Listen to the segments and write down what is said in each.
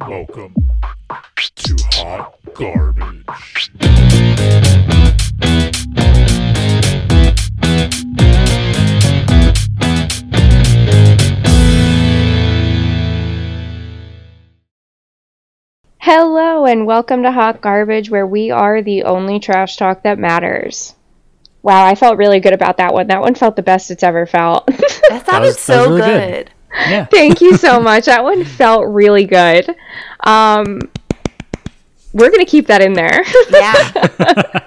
Welcome to Hot Garbage. Hello and welcome to Hot Garbage, where we are the only trash talk that matters. Wow, I felt really good about that one. That one felt the best it's ever felt. That sounded was- that so really good. good. Yeah. Thank you so much. That one felt really good. Um, we're gonna keep that in there. Yeah.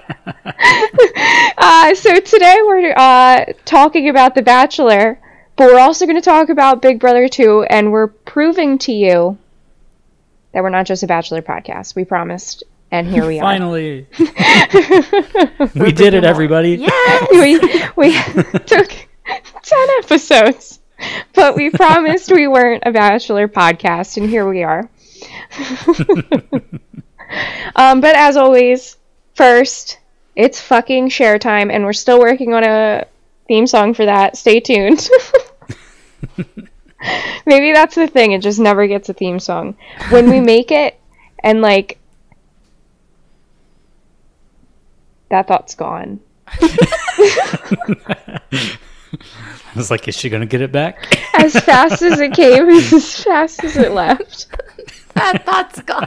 uh, so today we're uh, talking about The Bachelor, but we're also going to talk about Big Brother 2, and we're proving to you that we're not just a Bachelor podcast. We promised, and here we are. Finally. we did it, everybody. yes. we we took 10 episodes but we promised we weren't a bachelor podcast and here we are. Um, but as always first it's fucking share time and we're still working on a theme song for that. Stay tuned. Maybe that's the thing. It just never gets a theme song. When we make it and like that thought's gone I was like, is she going to get it back? as fast as it came as fast as it left. That thought's gone.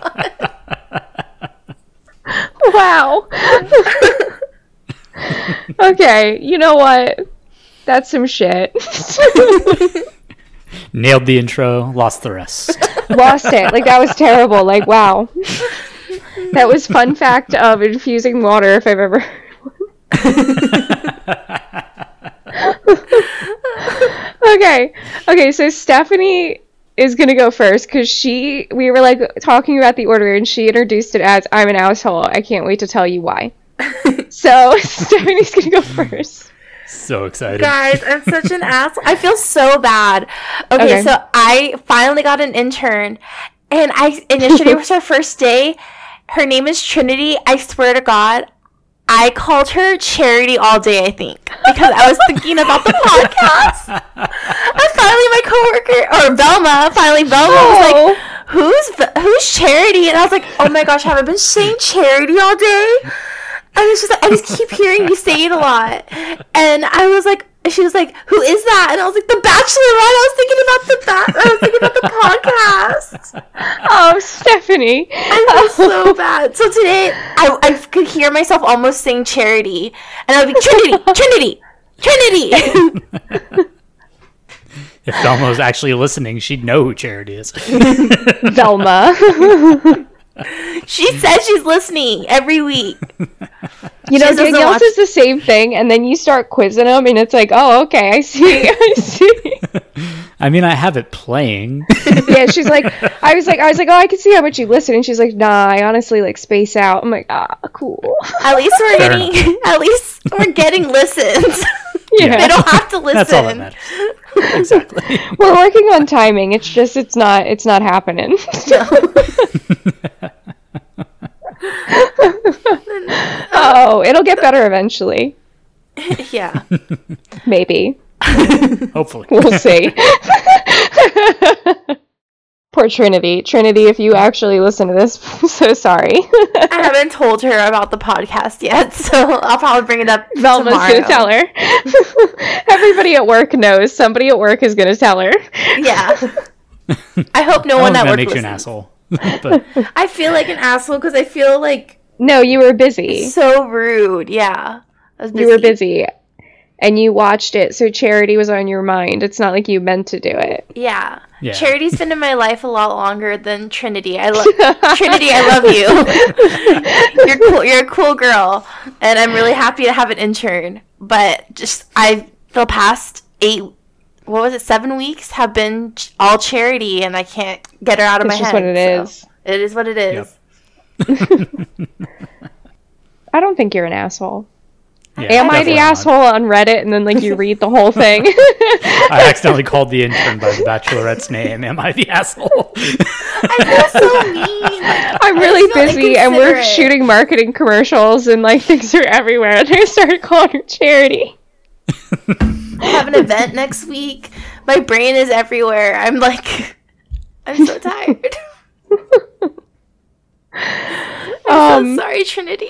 Wow. okay, you know what? That's some shit. Nailed the intro, lost the rest. Lost it. Like that was terrible. Like wow. That was fun fact of infusing water if I've ever Okay. Okay, so Stephanie is gonna go first because she we were like talking about the order and she introduced it as I'm an asshole. I can't wait to tell you why. so Stephanie's gonna go first. so excited. Guys, I'm such an ass. I feel so bad. Okay, Okay. so I finally got an intern, and I and yesterday was her first day. Her name is Trinity. I swear to God, I called her Charity all day. I think because I was thinking about the podcast. And finally, my coworker or Velma, finally Velma was like, Oh. "Who's who's Charity?" And I was like, "Oh my gosh, have I been saying Charity all day?" And it's just like I just keep hearing you say it a lot, and I was like, she was like, "Who is that?" And I was like, "The Bachelorette." I was thinking about the ba- I was thinking about the podcast. Oh, Stephanie. I feel so oh. bad. So today, I, I could hear myself almost saying Charity, and I'd be Trinity, Trinity, Trinity. If Velma was actually listening, she'd know who Charity is. Velma. She says she's listening every week. You know, She doesn't Danielle watch- says the same thing, and then you start quizzing them, and it's like, oh, okay, I see, I see. I mean, I have it playing. yeah, she's like, I was like, I was like, oh, I can see how much you listen, and she's like, nah, I honestly like space out. I'm like, ah, cool. At least we're Fair getting, at least we're getting listens. Yeah. they don't have to listen. That's all that matters. exactly. We're working on timing. It's just, it's not, it's not happening. oh, it'll get better eventually, yeah. maybe. Hopefully. We'll see. Poor Trinity. Trinity, if you actually listen to this, I'm so sorry. I haven't told her about the podcast yet, so I'll probably bring it up Velma's tomorrow. gonna tell her. Everybody at work knows. Somebody at work is gonna tell her. Yeah. I hope no I one don't at that work makes you an asshole. but I feel like an asshole because I feel like No, you were busy. so rude. Yeah. I was busy. You were busy. And you watched it, so charity was on your mind. It's not like you meant to do it. Yeah. Yeah. Charity's been in my life a lot longer than Trinity. I love Trinity. I love you. you're cool. You're a cool girl, and I'm really happy to have an intern. But just I the past eight, what was it, seven weeks have been ch- all charity, and I can't get her out of It's my just head. what it so is. It is what it is. I don't think you're an asshole. Yeah, Am I the definitely not. asshole on Reddit and then like you read the whole thing? I accidentally called the intern by the bachelorette's name. Am I the asshole? I feel so mean. I'm really busy and we're inconsiderate. shooting marketing commercials and like things are everywhere and I started calling her charity. I have an event next week. My brain is everywhere. I'm like, I'm so tired. I'm Um, sorry, Trinity.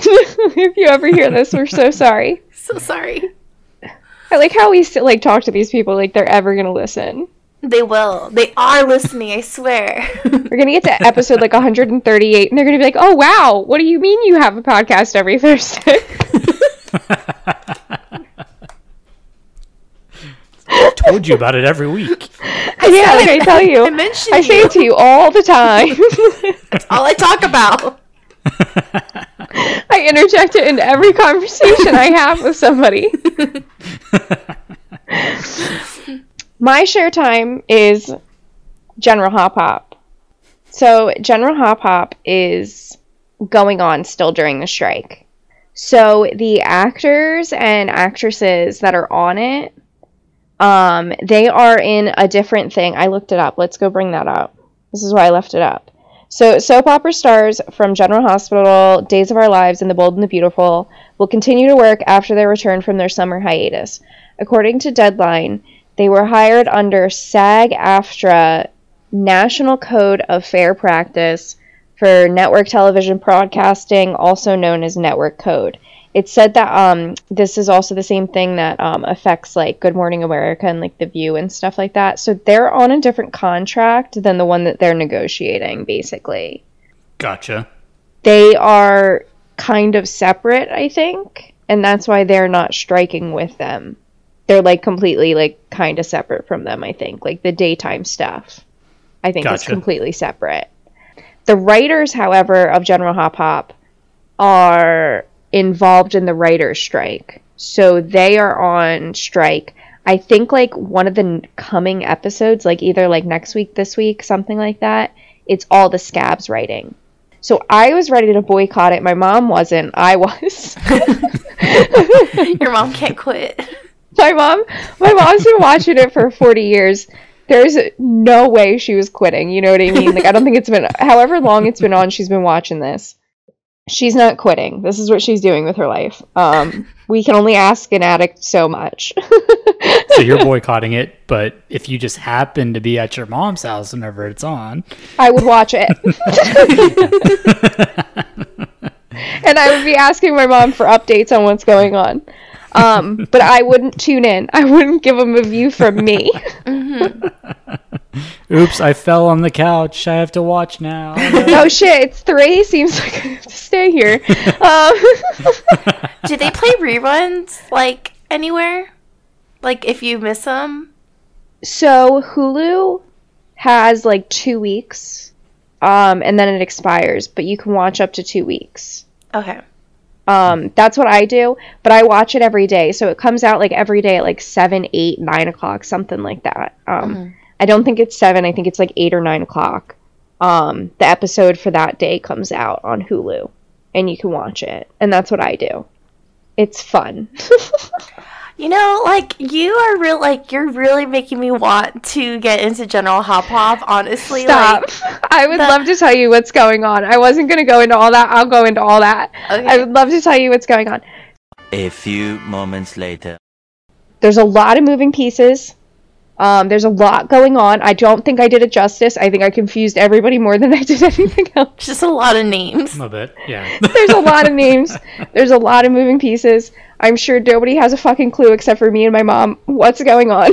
if you ever hear this, we're so sorry. so sorry. I like how we still like talk to these people like they're ever gonna listen. They will. They are listening. I swear. We're gonna get to episode like 138, and they're gonna be like, "Oh wow, what do you mean you have a podcast every Thursday?" I told you about it every week. yeah, like I tell you, I mentioned I say you. it to you all the time. That's all I talk about. I interject it in every conversation I have with somebody. My share time is General Hop Hop. So, General Hop Hop is going on still during the strike. So, the actors and actresses that are on it, um, they are in a different thing. I looked it up. Let's go bring that up. This is why I left it up. So, soap opera stars from General Hospital, Days of Our Lives, and The Bold and the Beautiful will continue to work after their return from their summer hiatus. According to Deadline, they were hired under SAG AFTRA National Code of Fair Practice for Network Television Broadcasting, also known as Network Code. It said that um, this is also the same thing that um, affects like Good Morning America and like The View and stuff like that. So they're on a different contract than the one that they're negotiating, basically. Gotcha. They are kind of separate, I think, and that's why they're not striking with them. They're like completely like kind of separate from them, I think. Like the daytime stuff, I think is completely separate. The writers, however, of General Hop Hop are involved in the writer's strike. So they are on strike. I think like one of the coming episodes, like either like next week, this week, something like that, it's all the scabs writing. So I was ready to boycott it. My mom wasn't. I was. Your mom can't quit. my mom my mom's been watching it for 40 years there's no way she was quitting you know what i mean like i don't think it's been however long it's been on she's been watching this she's not quitting. This is what she's doing with her life. Um we can only ask an addict so much. So you're boycotting it, but if you just happen to be at your mom's house whenever it's on, i would watch it. And i would be asking my mom for updates on what's going on. Um but i wouldn't tune in. I wouldn't give them a view from me oops, I fell on the couch. I have to watch now. oh shit it's three seems like i have to stay here um Do they play reruns like anywhere? Like if you miss them? So Hulu has like two weeks, um, and then it expires. But you can watch up to two weeks. Okay. Um, that's what I do. But I watch it every day, so it comes out like every day at like seven, eight, nine o'clock, something like that. Um, I don't think it's seven. I think it's like eight or nine o'clock. Um, the episode for that day comes out on Hulu, and you can watch it. And that's what I do. It's fun. You know, like you are real like you're really making me want to get into General Hop Hop, honestly. Stop. Like I would the- love to tell you what's going on. I wasn't going to go into all that. I'll go into all that. Okay. I would love to tell you what's going on. A few moments later. There's a lot of moving pieces. Um, there's a lot going on. I don't think I did it justice. I think I confused everybody more than I did anything else. just a lot of names. a little bit, yeah. There's a lot of names. There's a lot of moving pieces. I'm sure nobody has a fucking clue except for me and my mom what's going on.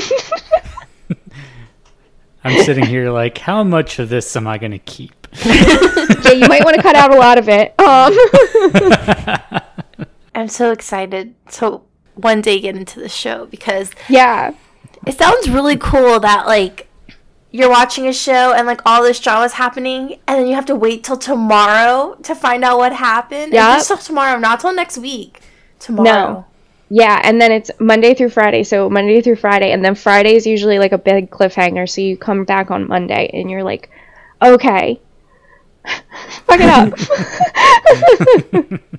I'm sitting here like, how much of this am I going to keep? yeah, you might want to cut out a lot of it. Um, I'm so excited to one day get into the show because yeah. It sounds really cool that like you're watching a show and like all this drama is happening and then you have to wait till tomorrow to find out what happened. Yep. And just till tomorrow, not till next week. Tomorrow. No. Yeah, and then it's Monday through Friday. So Monday through Friday, and then Friday is usually like a big cliffhanger. So you come back on Monday and you're like, okay, fuck it up.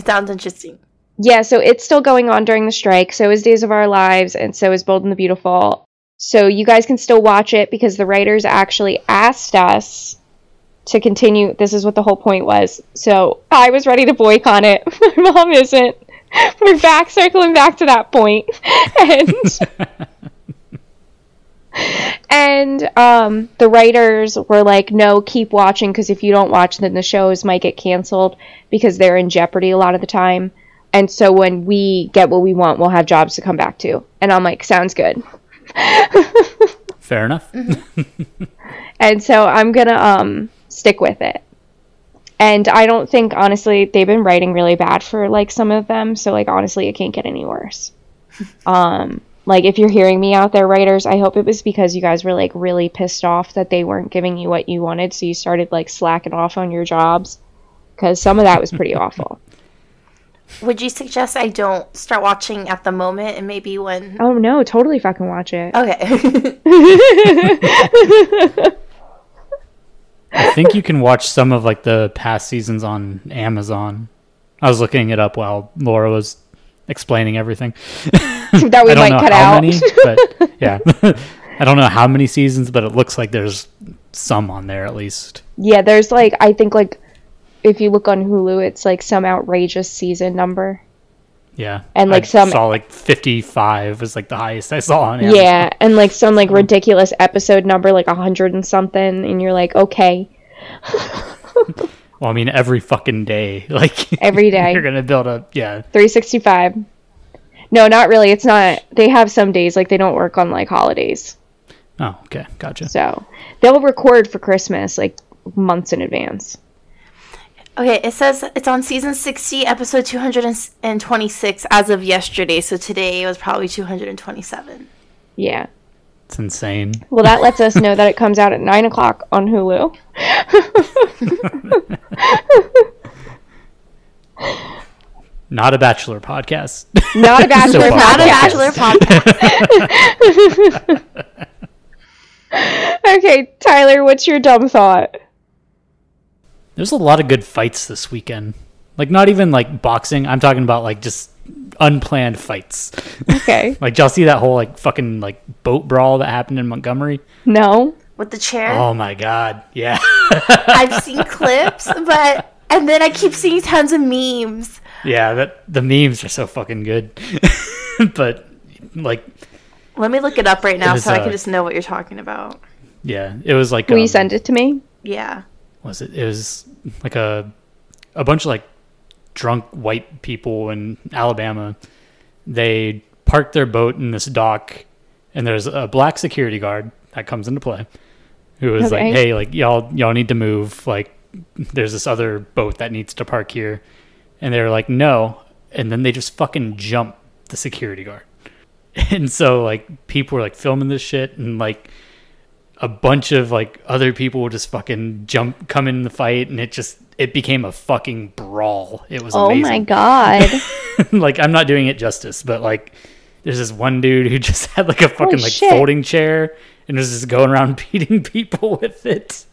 It sounds interesting. Yeah, so it's still going on during the strike. So is Days of Our Lives, and so is Bold and the Beautiful. So you guys can still watch it because the writers actually asked us to continue. This is what the whole point was. So I was ready to boycott it. My mom isn't. We're back, circling back to that point. And And um, the writers were like, no, keep watching because if you don't watch, then the shows might get canceled because they're in jeopardy a lot of the time. And so when we get what we want, we'll have jobs to come back to. And I'm like, sounds good. Fair enough. And so I'm gonna um stick with it. And I don't think honestly they've been writing really bad for like some of them, so like honestly it can't get any worse. Um like if you're hearing me out there writers, I hope it was because you guys were like really pissed off that they weren't giving you what you wanted, so you started like slacking off on your jobs cuz some of that was pretty awful. Would you suggest I don't start watching at the moment and maybe when? Oh no, totally fucking watch it. Okay. I think you can watch some of like the past seasons on Amazon. I was looking it up while Laura was explaining everything. that we I don't might know cut how out. many, but yeah. I don't know how many seasons, but it looks like there's some on there at least. yeah, there's like I think like if you look on Hulu, it's like some outrageous season number. Yeah. And, like, I some- saw like 55 was like the highest I saw on Amazon. Yeah, and like some like ridiculous episode number, like a hundred and something, and you're like, okay, Well, I mean, every fucking day, like Every day. you're gonna build up, yeah. 365. No, not really. It's not. They have some days like they don't work on like holidays, Oh, okay, gotcha. so they'll record for Christmas like months in advance. Okay, it says it's on season 60, episode 226 as of yesterday. So today it was probably 227. Yeah. It's insane. Well, that lets us know that it comes out at nine o'clock on Hulu. Not a bachelor podcast. Not a bachelor Soap Not a bachelor podcast. Okay, Tyler, what's your dumb thought? There's a lot of good fights this weekend. Like not even like boxing. I'm talking about like just unplanned fights. Okay. like y'all see that whole like fucking like boat brawl that happened in Montgomery? No. With the chair. Oh my god. Yeah. I've seen clips, but. And then I keep seeing tons of memes. yeah, that the memes are so fucking good. but like Let me look it up right now was, so I uh, can just know what you're talking about. yeah, it was like Will you um, send it to me? Yeah. Was it? It was like a a bunch of like drunk white people in Alabama. They parked their boat in this dock, and there's a black security guard that comes into play, who was Okay. like, "Hey, like y'all y'all need to move. Like, there's this other boat that needs to park here," and they were like, "No," and then they just fucking jump the security guard, and so like people were like filming this shit and like a bunch of like other people would just fucking jump come in the fight and it just it became a fucking brawl it was Oh amazing my god. like i'm not doing it justice but like there's this one dude who just had like a fucking like shit. folding chair and was just going around beating people with it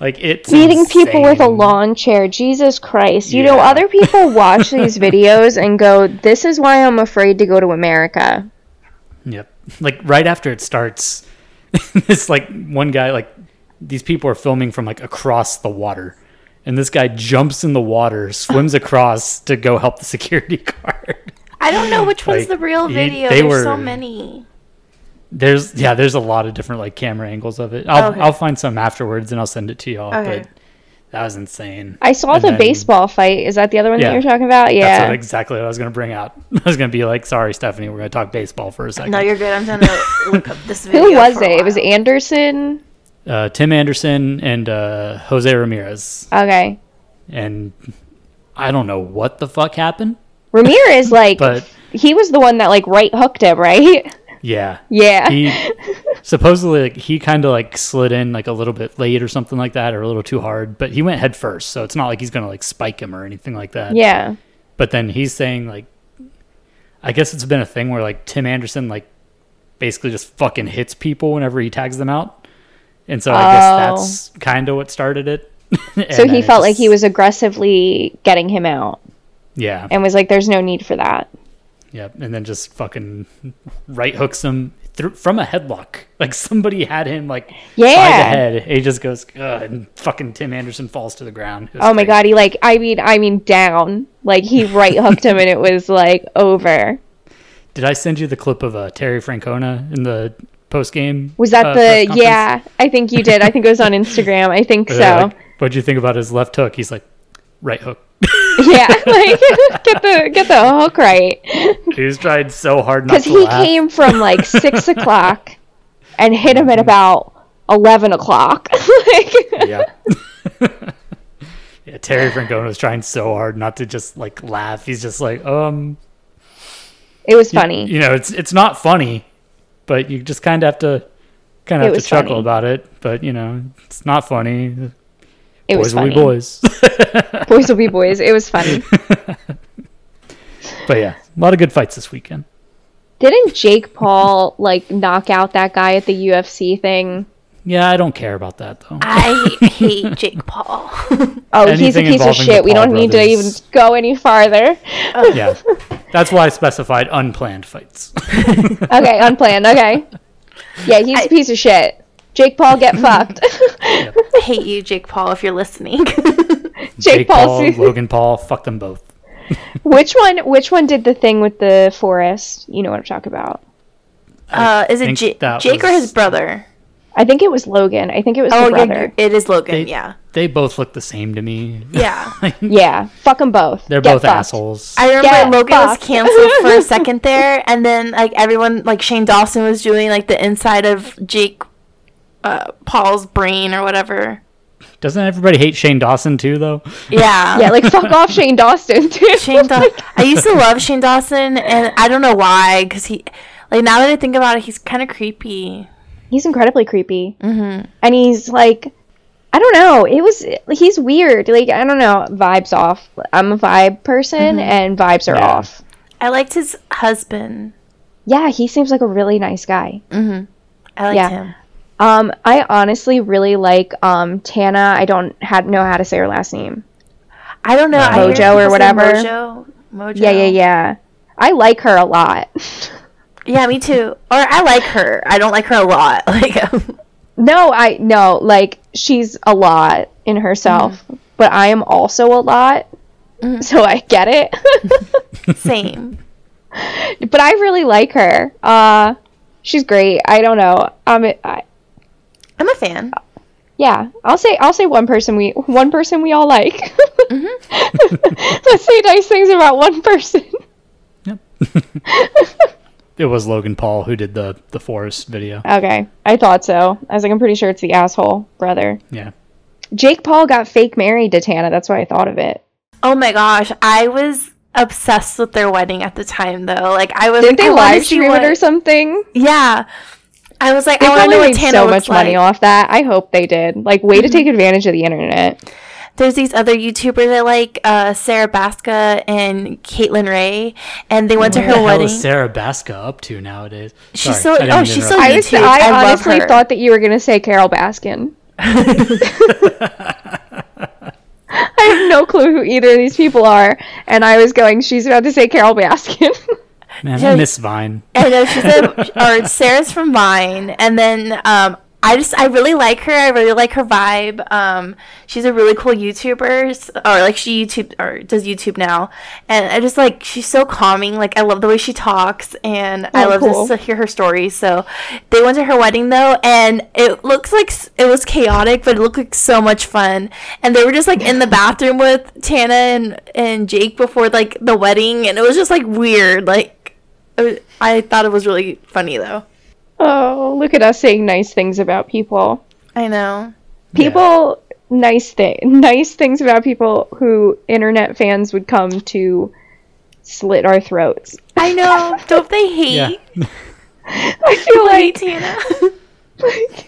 like it's Beating people with a lawn chair. Jesus Christ. You know, other people watch these videos and go, This is why I'm afraid to go to America. Yep. Like right after it starts, this like one guy like these people are filming from like across the water. And this guy jumps in the water, swims across to go help the security guard. I don't know which one's Like, the real video. There's so many. There's yeah, there's a lot of different like camera angles of it. I'll Okay. I'll find some afterwards and I'll send it to y'all. Okay. But that was insane. I saw And the then- baseball fight. Is that the other one Yeah. that you're talking about? That's Yeah. what, exactly what I was gonna bring out. I was gonna be like, sorry, Stephanie, we're gonna talk baseball for a second. No, you're good. I'm trying to look up this video. Who was for a it? It was. Anderson. uh, Tim Anderson and uh, Jose Ramirez. Okay. And I don't know what the fuck happened, Ramirez, like, but he was the one that, like, right hooked him, right? yeah. Yeah. he supposedly like he kind of like slid in like a little bit late or something like that or a little too hard but he went head first so it's not like he's gonna like spike him or anything like that. Yeah. but then he's saying like i guess it's been a thing where like tim anderson like basically just fucking hits people whenever he tags them out. And so i Oh. guess that's kind of what started it. So he felt like he was aggressively getting him out. Yeah. And was like, there's no need for that. Yep, and then just fucking right hooks him through from a headlock. Like somebody had him like Yeah. by the head. He just goes, Ugh, and fucking Tim Anderson falls to the ground. Oh my god, he, like, I mean, I mean, down. Like, he right hooked him and it was, like, over. Did I send you the clip of uh, Terry Francona in the post game. Was that the yeah? I think you did. I think it was on Instagram. I think so. what'd you think about his left hook? He's like, right hook. yeah, like get the get the hook right. He's was trying so hard not Because he laugh. came from like six o'clock and hit him at about eleven o'clock. like, yeah. yeah, Terry Francona was trying so hard not to just like laugh. He's just like, um, it was funny. you know, it's it's not funny, but you just kind of have to kind of have to chuckle funny. about it. But you know, it's not funny. It boys was will funny. be boys. Boys will be boys. It was funny. but yeah, a lot of good fights this weekend. Didn't Jake Paul like knock out that guy at the UFC thing? Yeah, I don't care about that though. I hate Jake Paul. Oh, he's a piece of shit. We don't need to even go any farther. yeah, that's why I specified unplanned fights. Okay, unplanned. Okay. Yeah, he's a piece of shit. Jake Paul, get fucked. I hate you, Jake Paul, if you're listening. Jake, Paul, Paul. Logan Paul, fuck them both. which one? Which one did the thing with the forest? You know what I'm talking about. Uh, is it J- that Jake or his brother? I think it was Logan. I think it was Oh, the yeah, it is Logan. They- yeah, They both look the same to me. yeah. Yeah, fuck them both. They're Get both fucked. assholes. I remember Get Logan was fucked. canceled for a second there, and then like everyone, like Shane Dawson was doing like the inside of Jake uh, Paul's brain or whatever. Doesn't everybody hate Shane Dawson too, though? Yeah, Yeah, like fuck off Shane Dawson too. Shane Dawson. I used to love Shane Dawson, and I don't know why, because he, like now that I think about it, he's kind of creepy. he's incredibly creepy. Mm-hmm. And he's like, I don't know. It was he's weird. Like I don't know. Vibes off. I'm a vibe person, and vibes are Yeah. off. I liked his husband. Yeah, he seems like a really nice guy. I liked Yeah. him. Um, I honestly really like um Tana. I don't ha- know how to say her last name. I don't know. I Mojo or whatever. Mojo. Mojo. Yeah, yeah, yeah. I like her a lot. Yeah, me too. Or I like her. I don't like her a lot. Like, um, no, I no, like she's a lot in herself, but I am also a lot. So I get it. same. but I really like her. Uh she's great. I don't know. Um I, I'm a fan. yeah, I'll say I'll say one person we one person we all like. Mm-hmm. Let's say nice things about one person. Yep. it was Logan Paul who did the the forest video. Okay, I thought so. I was like, I'm pretty sure it's the asshole brother. Yeah. Jake Paul got fake married to Tana. That's why I thought of it. Oh my gosh, I was obsessed with their wedding at the time, though. Like, I was. Didn't they live stream what- it or something? Yeah, I was like, They I want to know what Tana so looks much money off that. I hope they did. Like, way to take advantage of the internet. There's these other YouTubers I like, uh, Sarah Baska and Caitlin Ray, and they went to her the hell wedding. is Sarah Baska up to nowadays? She's Sorry, so- oh, she's so I was. YouTube. I, I love honestly her. thought that you were gonna say Carol Baskin. I have no clue who either of these people are, and I was going. She's about to say Carol Baskin. Man, I miss Vine. I know she's a, or Sarah's from Vine, and then um, I just I really like her. I really like her vibe. Um, she's a really cool YouTuber, or like she YouTube or does YouTube now, and I just like she's so calming. Like I love the way she talks, and I Oh, love cool. to hear her stories. So they went to her wedding though, and it looks like it was chaotic, but it looked like so much fun. And they were just like in the bathroom with Tana and and Jake before like the wedding, and it was just like weird. Like it was- I thought it was really funny though. oh, look at us saying nice things about people. I know. People nice thing nice things about people who internet fans would come to slit our throats. I know. Don't they hate Yeah. I feel Hey, like Tana? like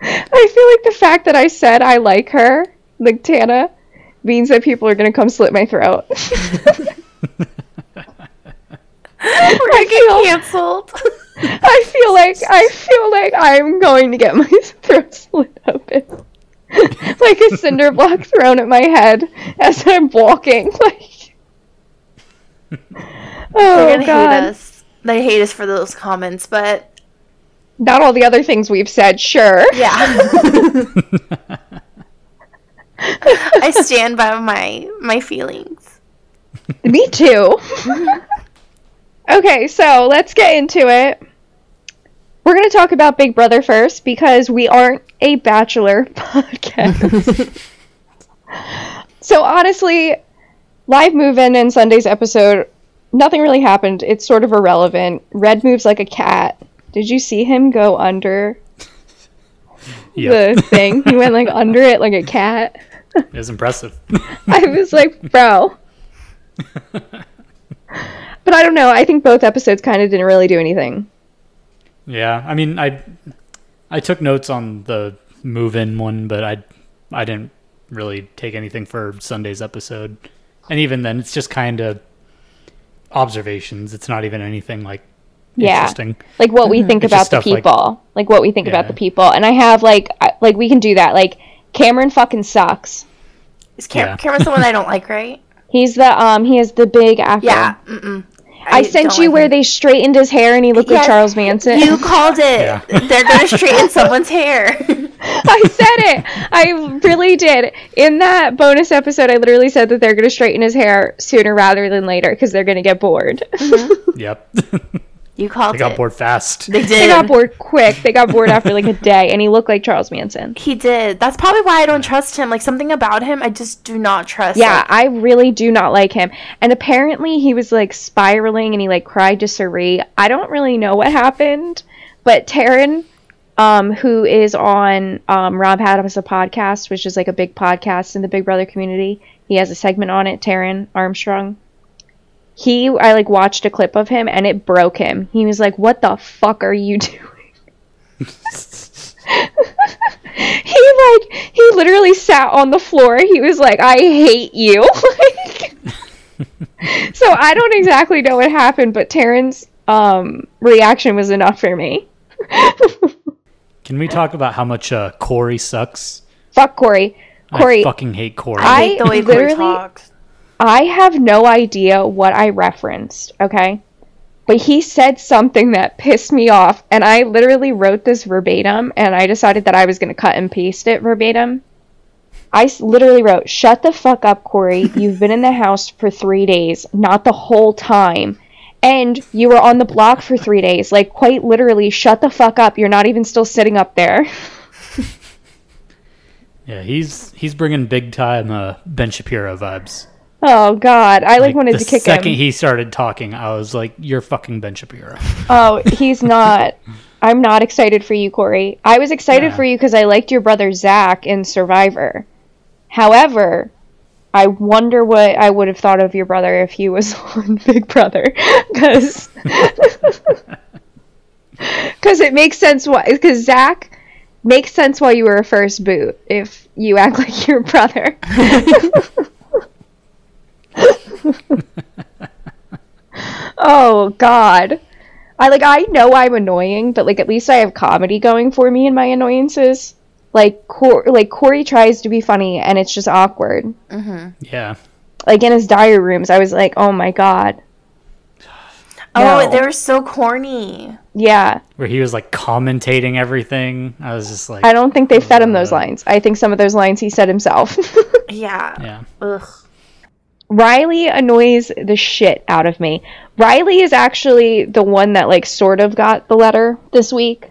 I feel like the fact that I said I like her, like Tana, means that people are gonna come slit my throat. We're gonna get canceled. I feel like I feel like I'm going to get my throat slit open. like a cinder block thrown at my head as I'm walking. Like Oh They're gonna god. hate us. They hate us for those comments, but Not all the other things we've said, sure. yeah. I stand by my my feelings. Me too. Okay, so let's get into it. We're going to talk about Big Brother first because we aren't a Bachelor podcast. so, honestly, live move in and Sunday's episode, nothing really happened. It's sort of irrelevant. Red moves like a cat. Did you see him go under Yeah, the thing? He went like under it like a cat. it was impressive. I was like, bro. But I don't know. I think both episodes kind of didn't really do anything. yeah, I mean, I I took notes on the move-in one, but I I didn't really take anything for Sunday's episode, and even then, it's just kind of observations. It's not even anything like Yeah. interesting. like what we think It's about the stuff like- people like, what we think about the people and i have like I, like we can do that like cameron fucking sucks Is Cam- Yeah. Cameron's the one I don't like, right? he's the um he has the big afro Yeah. Mm-mm. I, sent you like where him. they straightened his hair and he looked Yeah, like charles manson You called it. Yeah. They're gonna straighten someone's hair. i said it i really did in that bonus episode i literally said that they're going to straighten his hair sooner rather than later because they're going to get bored mm-hmm. Yep, You called I got it. bored fast. They did. they got bored quick they got bored after like a day and he looked like charles manson He did. That's probably why I don't trust him. Like something about him, I just do not trust. Yeah, Like, I really do not like him. And apparently he was like spiraling and he like cried to Cirie. I don't really know what happened, but Taryn, um, who is on um, Rob Has a Podcast, which is like a big podcast in the Big Brother community. He has a segment on it, Taryn Armstrong. He I like watched a clip of him and it broke him. He was like, What the fuck are you doing? he like he literally sat on the floor. He was like, "I hate you." like, so I don't exactly know what happened, but Taryn's um, reaction was enough for me. Can we talk about how much uh, Cory sucks? Fuck Cory. Cory, I fucking hate Cory. I- I hate the way Cory literally- talks. I have no idea what I referenced, okay? But he said something that pissed me off, and I literally wrote this verbatim, and I decided that I was going to cut and paste it verbatim. I literally wrote, Shut the fuck up, Cory. You've been in the house for three days, not the whole time. And you were on the block for three days. Like, quite literally, shut the fuck up. You're not even still sitting up there. yeah, he's he's bringing big time uh, Ben Shapiro vibes. Oh, God. I, like, wanted to kick The second him. he started talking, I was like, "You're fucking Ben Shapiro." Oh, he's not. I'm not excited for you, Cory. I was excited Yeah. for you because I liked your brother Zach in Survivor. However, I wonder what I would have thought of your brother if he was on Big Brother, because because it makes sense why because Zach makes sense why you were a first boot if you act like your brother. oh God. I like I know I'm annoying, but like at least I have comedy going for me in my annoyances. Like Cor- like Cory tries to be funny and it's just awkward. Mm-hmm. yeah, Like in his diary rooms, I was like, "Oh my god." Oh, they were so corny. Yeah. where he was like commentating everything. I was just like, I don't think they fed him those lines. I think some of those lines he said himself. Yeah. yeah, Ugh. Reilly annoys the shit out of me. Reilly is actually the one that like sort of got the letter this week.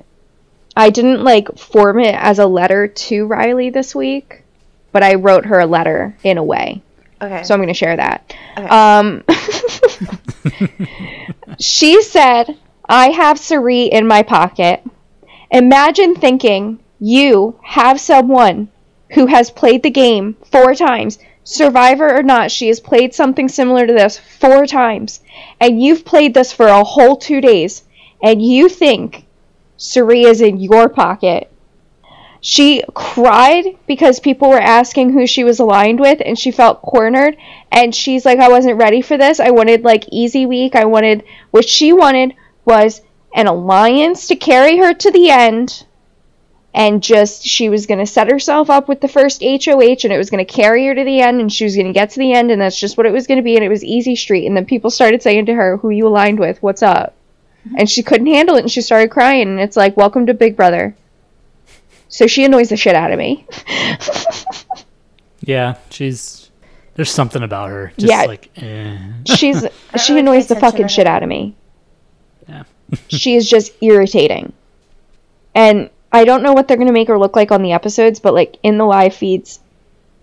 I didn't like form it as a letter to Reilly this week, but I wrote her a letter in a way. Okay. So I'm going to share that. Okay. Um, she said, I have Cirie in my pocket. Imagine thinking you have someone who has played the game four times. Survivor or not, she has played something similar to this four times. And you've played this for a whole two days. And you think Cirie is in your pocket. She cried because people were asking who she was aligned with and she felt cornered and she's like I wasn't ready for this. I wanted like easy week. I wanted what she wanted was an alliance to carry her to the end and just she was going to set herself up with the first HOH and it was going to carry her to the end and she was going to get to the end and that's just what it was going to be and it was easy street and then people started saying to her who you aligned with, what's up? And she couldn't handle it and she started crying and it's like welcome to Big Brother. So she annoys the shit out of me. yeah. She's there's something about her. Just Yeah. like, eh. She's she annoys the fucking shit out of me. Yeah. she is just irritating. And I don't know what they're going to make her look like on the episodes, but like in the live feeds,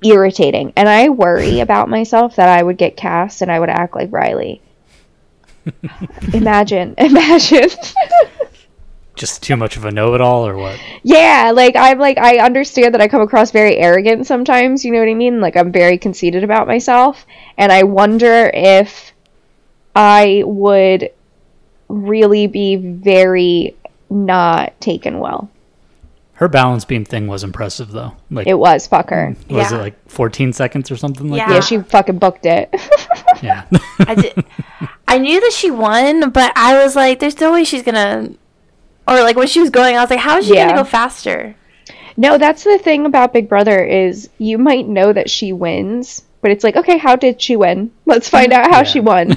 irritating. And I worry about myself that I would get cast and I would act like Reilly. imagine, imagine. Just too much of a know-it-all, or what? yeah, like I'm like I understand that I come across very arrogant sometimes, you know what I mean? Like I'm very conceited about myself, and I wonder if I would really be very not taken well. Her balance beam thing was impressive, though. Like, It was fuck her. was Yeah. it like 14 seconds or something like Yeah. Yeah, she fucking booked it. Yeah. I did. I knew that she won, but I was like, "There's no way she's gonna." Or like when she was going, I was like, "How is she Yeah. gonna go faster?" no, that's the thing about Big Brother is you might know that she wins, but it's like, okay, how did she win? Let's find out how Yeah. she won.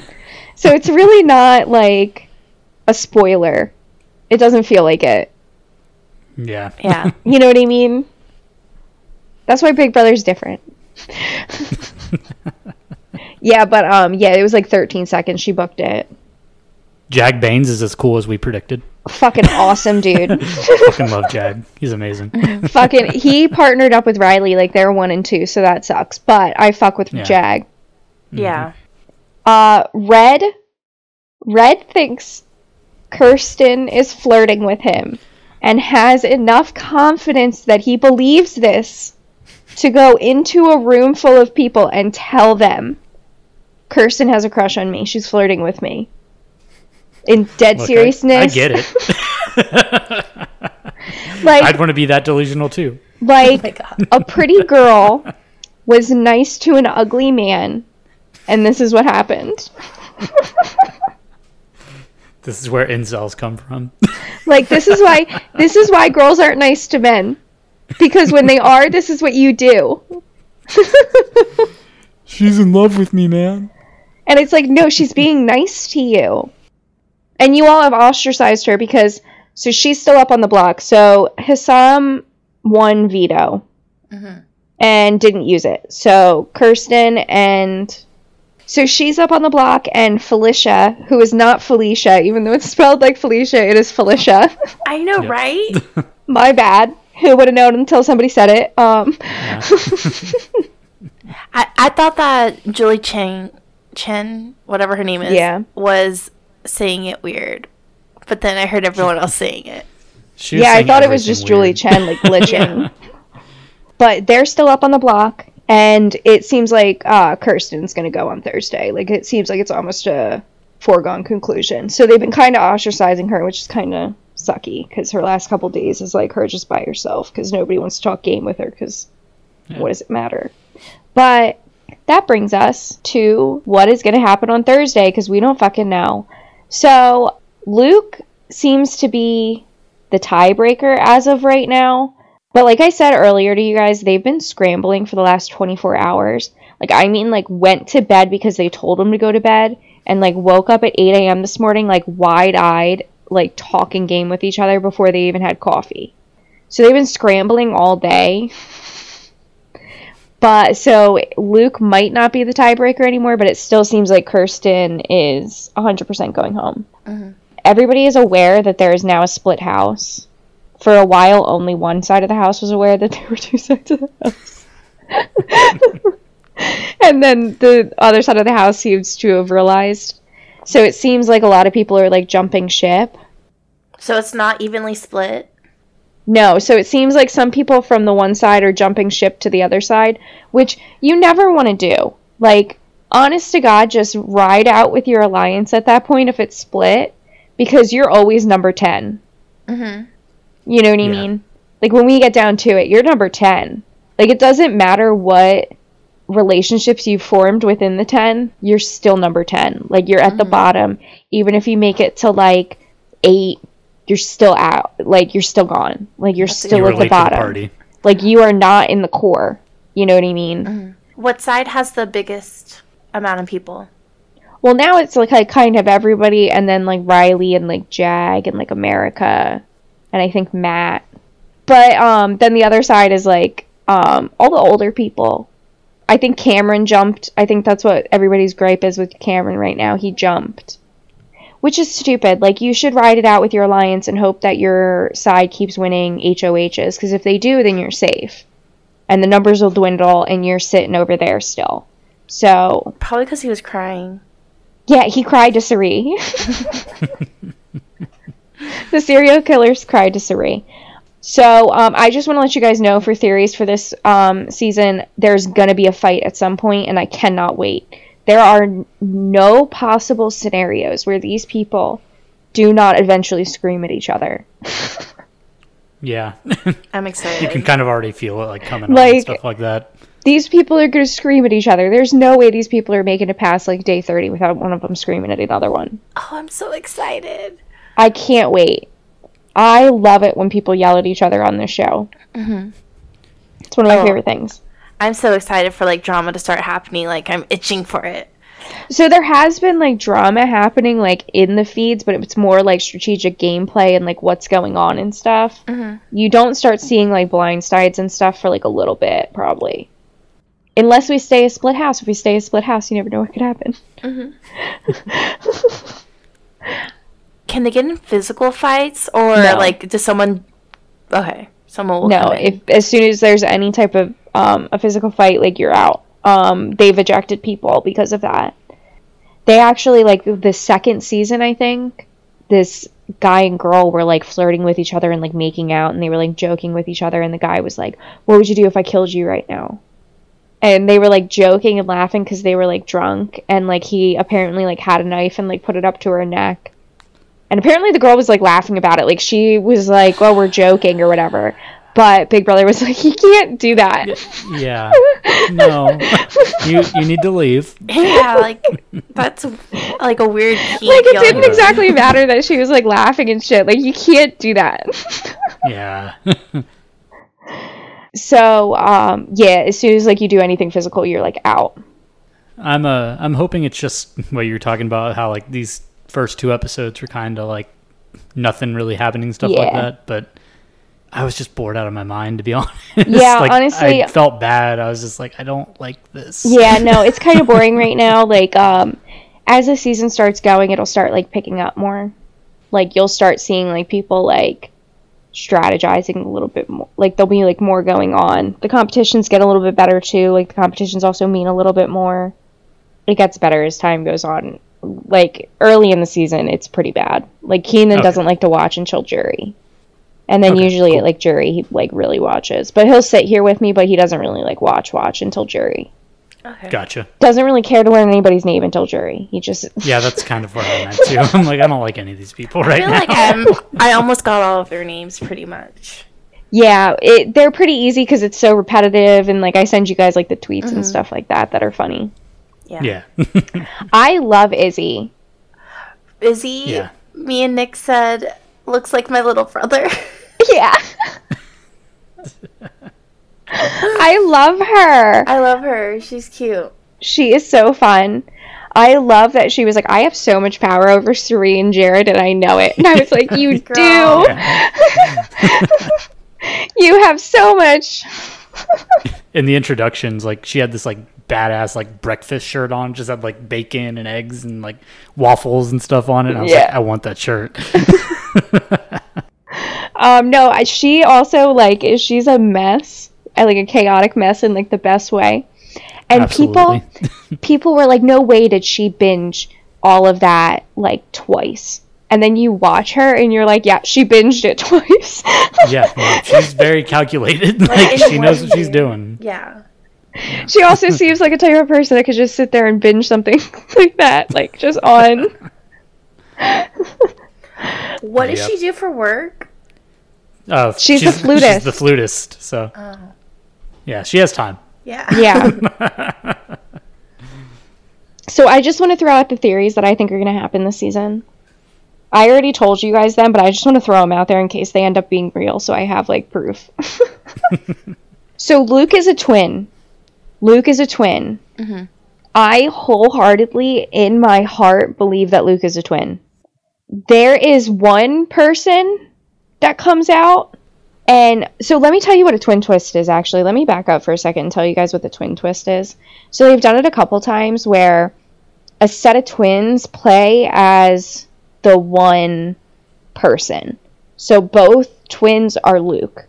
so it's really not like a spoiler. It doesn't feel like it. Yeah. Yeah. You know what I mean? That's why Big Brother's different. yeah, but um yeah, it was like 13 seconds she booked it. Jag Bains is as cool as we predicted. Fucking awesome, dude. Fucking love Jag. He's amazing. Fucking he partnered up with Reilly like they're 1 and 2, so that sucks. But I fuck with Yeah. Jag. yeah. Uh Red Red thinks Kirsten is flirting with him and has enough confidence that he believes this to go into a room full of people and tell them Kirsten has a crush on me. She's flirting with me. In dead Look, seriousness. I, get it. Like I'd want to be that delusional too. like oh a pretty girl was nice to an ugly man and this is what happened. This is where incels come from. Like this is why this is why girls aren't nice to men. Because when they are, this is what you do. She's in love with me, man. And it's like, no, she's being nice to you. And you all have ostracized her because so she's still up on the block. So Hisam won veto mm-hmm. and didn't use it. So Kirsten and so she's up on the block and Felicia, who is not Felicia, even though it's spelled like Felicia, it is Felicia. I know, Yep. right? My bad. Who would have known until somebody said it? Um I, I thought that Julie Chen, Chen, whatever her name is, Yeah. was saying it weird. But then I heard everyone else saying it. She was yeah, I thought it was everything just Julie. Chen like glitching. But they're still up on the block, and it seems like uh, Kirsten's gonna go on Thursday. Like it seems like it's almost a foregone conclusion. So they've been kind of ostracizing her, which is kind of sucky because her last couple days is like her just by herself because nobody wants to talk game with her because what does it matter? But that brings us to what is going to happen on Thursday because we don't fucking know. So Luke seems to be the tiebreaker as of right now. But like I said earlier to you guys, they've been scrambling for the last 24 hours. Like, I mean, like, went to bed because they told them to go to bed and, like, woke up at 8 a.m. this morning, like, wide eyed, like, talking game with each other before they even had coffee. So they've been scrambling all day. But so Luke might not be the tiebreaker anymore, but it still seems like Kirsten is 100% going home. Mm-hmm. Everybody is aware that there is now a split house. For a while, only one side of the house was aware that there were two sides of the house. and then the other side of the house seems to have realized. So it seems like a lot of people are like jumping ship. So it's not evenly split. No, so it seems like some people from the one side are jumping ship to the other side, which you never want to do. Like, honest to God, just ride out with your alliance at that point if it's split, because you're always number 10. Mm-hmm. You know what I Yeah. mean? Like, when we get down to it, you're number 10. Like, it doesn't matter what relationships you've formed within the 10, you're still number 10. Like, you're at the mm-hmm. bottom. Even if you make it to, like, 8, you're still out. Like, you're still gone. Like, you're still You were at the to the bottom. Like, you are not in the core. You know what I mean? Mm-hmm. What side has the biggest amount of people? Well, now it's like, like kind of everybody, and then like Reilly and like Jag and like America, and I think Matt. But um, then the other side is like um, all the older people. I think Cameron jumped. I think that's what everybody's gripe is with Cameron right now. He jumped, which is stupid. Like you should ride it out with your alliance and hope that your side keeps winning HOHs because if they do, then you're safe, and the numbers will dwindle and you're sitting over there still. So Probably because he was crying. yeah, he cried to Cirie. the serial killers cried to Cirie. So um, I just want to let you guys know for theories for this um, season, there's gonna be a fight at some point, and I cannot wait. There are no possible scenarios where these people do not eventually scream at each other. Yeah, I'm excited. you can kind of already feel it like coming on Like- and stuff like that. These people are gonna scream at each other. There's no way these people are making it past like day 30 without one of them screaming at another one. oh, I'm so excited. I can't wait. I love it when people yell at each other on this show. Mm-hmm. It's one of my Oh. favorite things. I'm so excited for like drama to start happening. Like I'm itching for it. So there has been like drama happening like in the feeds, but it's more like strategic gameplay and like what's going on and stuff. Mm-hmm. You don't start seeing like blind sides and stuff for like a little bit, probably. Unless we stay a split house. If we stay a split house, you never know what could happen. Mm-hmm. Can they get in physical fights or No. like does someone? Okay, someone will. No, if as soon as there's any type of um, a physical fight, like you're out. Um, they've ejected people because of that. They actually like the second season, I think. This guy and girl were like flirting with each other and like making out, and they were like joking with each other. And the guy was like, "What would you do if I killed you right now?" And they were like joking and laughing because they were like drunk, and like he apparently like had a knife and like put it up to her neck. And apparently the girl was like laughing about it. Like she was like, "Well, we're joking or whatever." But Big Brother was like, "You can't do that." Yeah, no, you you need to leave. yeah, like that's like a weird. Like it didn't at- exactly matter that she was like laughing and shit. Like you can't do that. Yeah, so, um, yeah, as soon as like you do anything physical, you're like out. I'm uh I'm hoping it's just what you're talking about how like these first two episodes were kind of like nothing really happening stuff like that, but. I was just bored out of my mind, to be honest. Yeah, Like, honestly- I felt bad. I was just like, I don't like this. Yeah, no, it's kind of boring right now. Like, um, as the season starts going, it'll start like picking up more. Like you'll start seeing like people like strategizing a little bit more. Like there'll be like more going on. The competitions get a little bit better too. Like the competitions also mean a little bit more. It gets better as time goes on. Like early in the season, it's pretty bad. Like Keenan Okay. doesn't like to watch until jury. And then Okay, usually cool. at like jury he like really watches. But he'll sit here with me, but he doesn't really like watch watch until jury Okay. Gotcha. doesn't really care to learn anybody's name until jury. He just Yeah, that's kind of where I'm at too. I'm like, I don't like any of these people right I feel now. like I'm, I almost got all of their names pretty much. yeah, it, they're pretty easy because it's so repetitive and like I send you guys like the tweets and mm-hmm. stuff like that that are funny. Yeah. yeah. I love Izzy. Izzy, Yeah. me and Nick said, looks like my little brother. Yeah. I love her. I love her. She's cute. She is so fun. I love that she was like, I have so much power over Cirie and Jared, and I know it. And I was like, You do. you have so much. In the introductions, like she had this like badass like breakfast shirt on, just had like bacon and eggs and like waffles and stuff on it. And I was like, Yeah. I want that shirt. Um, no, I, she also like is she's a mess, uh, like a chaotic mess in like the best way. And Absolutely. people, people were like, "No way did she binge all of that like twice." And then you watch her, and you're like, "Yeah, she binged it twice." yeah, no, she's very calculated. Like, in she knows what she's doing. Yeah. she also seems like a type of person that could just sit there and binge something like that, like just on. What does Yep. she do for work? She's Uh, the She's flutist. the flutist. So yeah, she has time. Yeah. Yeah. so I just want to throw out the theories that I think are going to happen this season. I already told you guys them, but I just want to throw them out there in case they end up being real, so I have like proof. so Luke is a twin. Luke is a twin. Mm-hmm. I wholeheartedly, in my heart, believe that Luke is a twin. There is one person that comes out and so let me tell you what a twin twist is actually. Let me back up for a second and tell you guys what the twin twist is. So they've done it a couple times where a set of twins play as the one person. So both twins are Luke.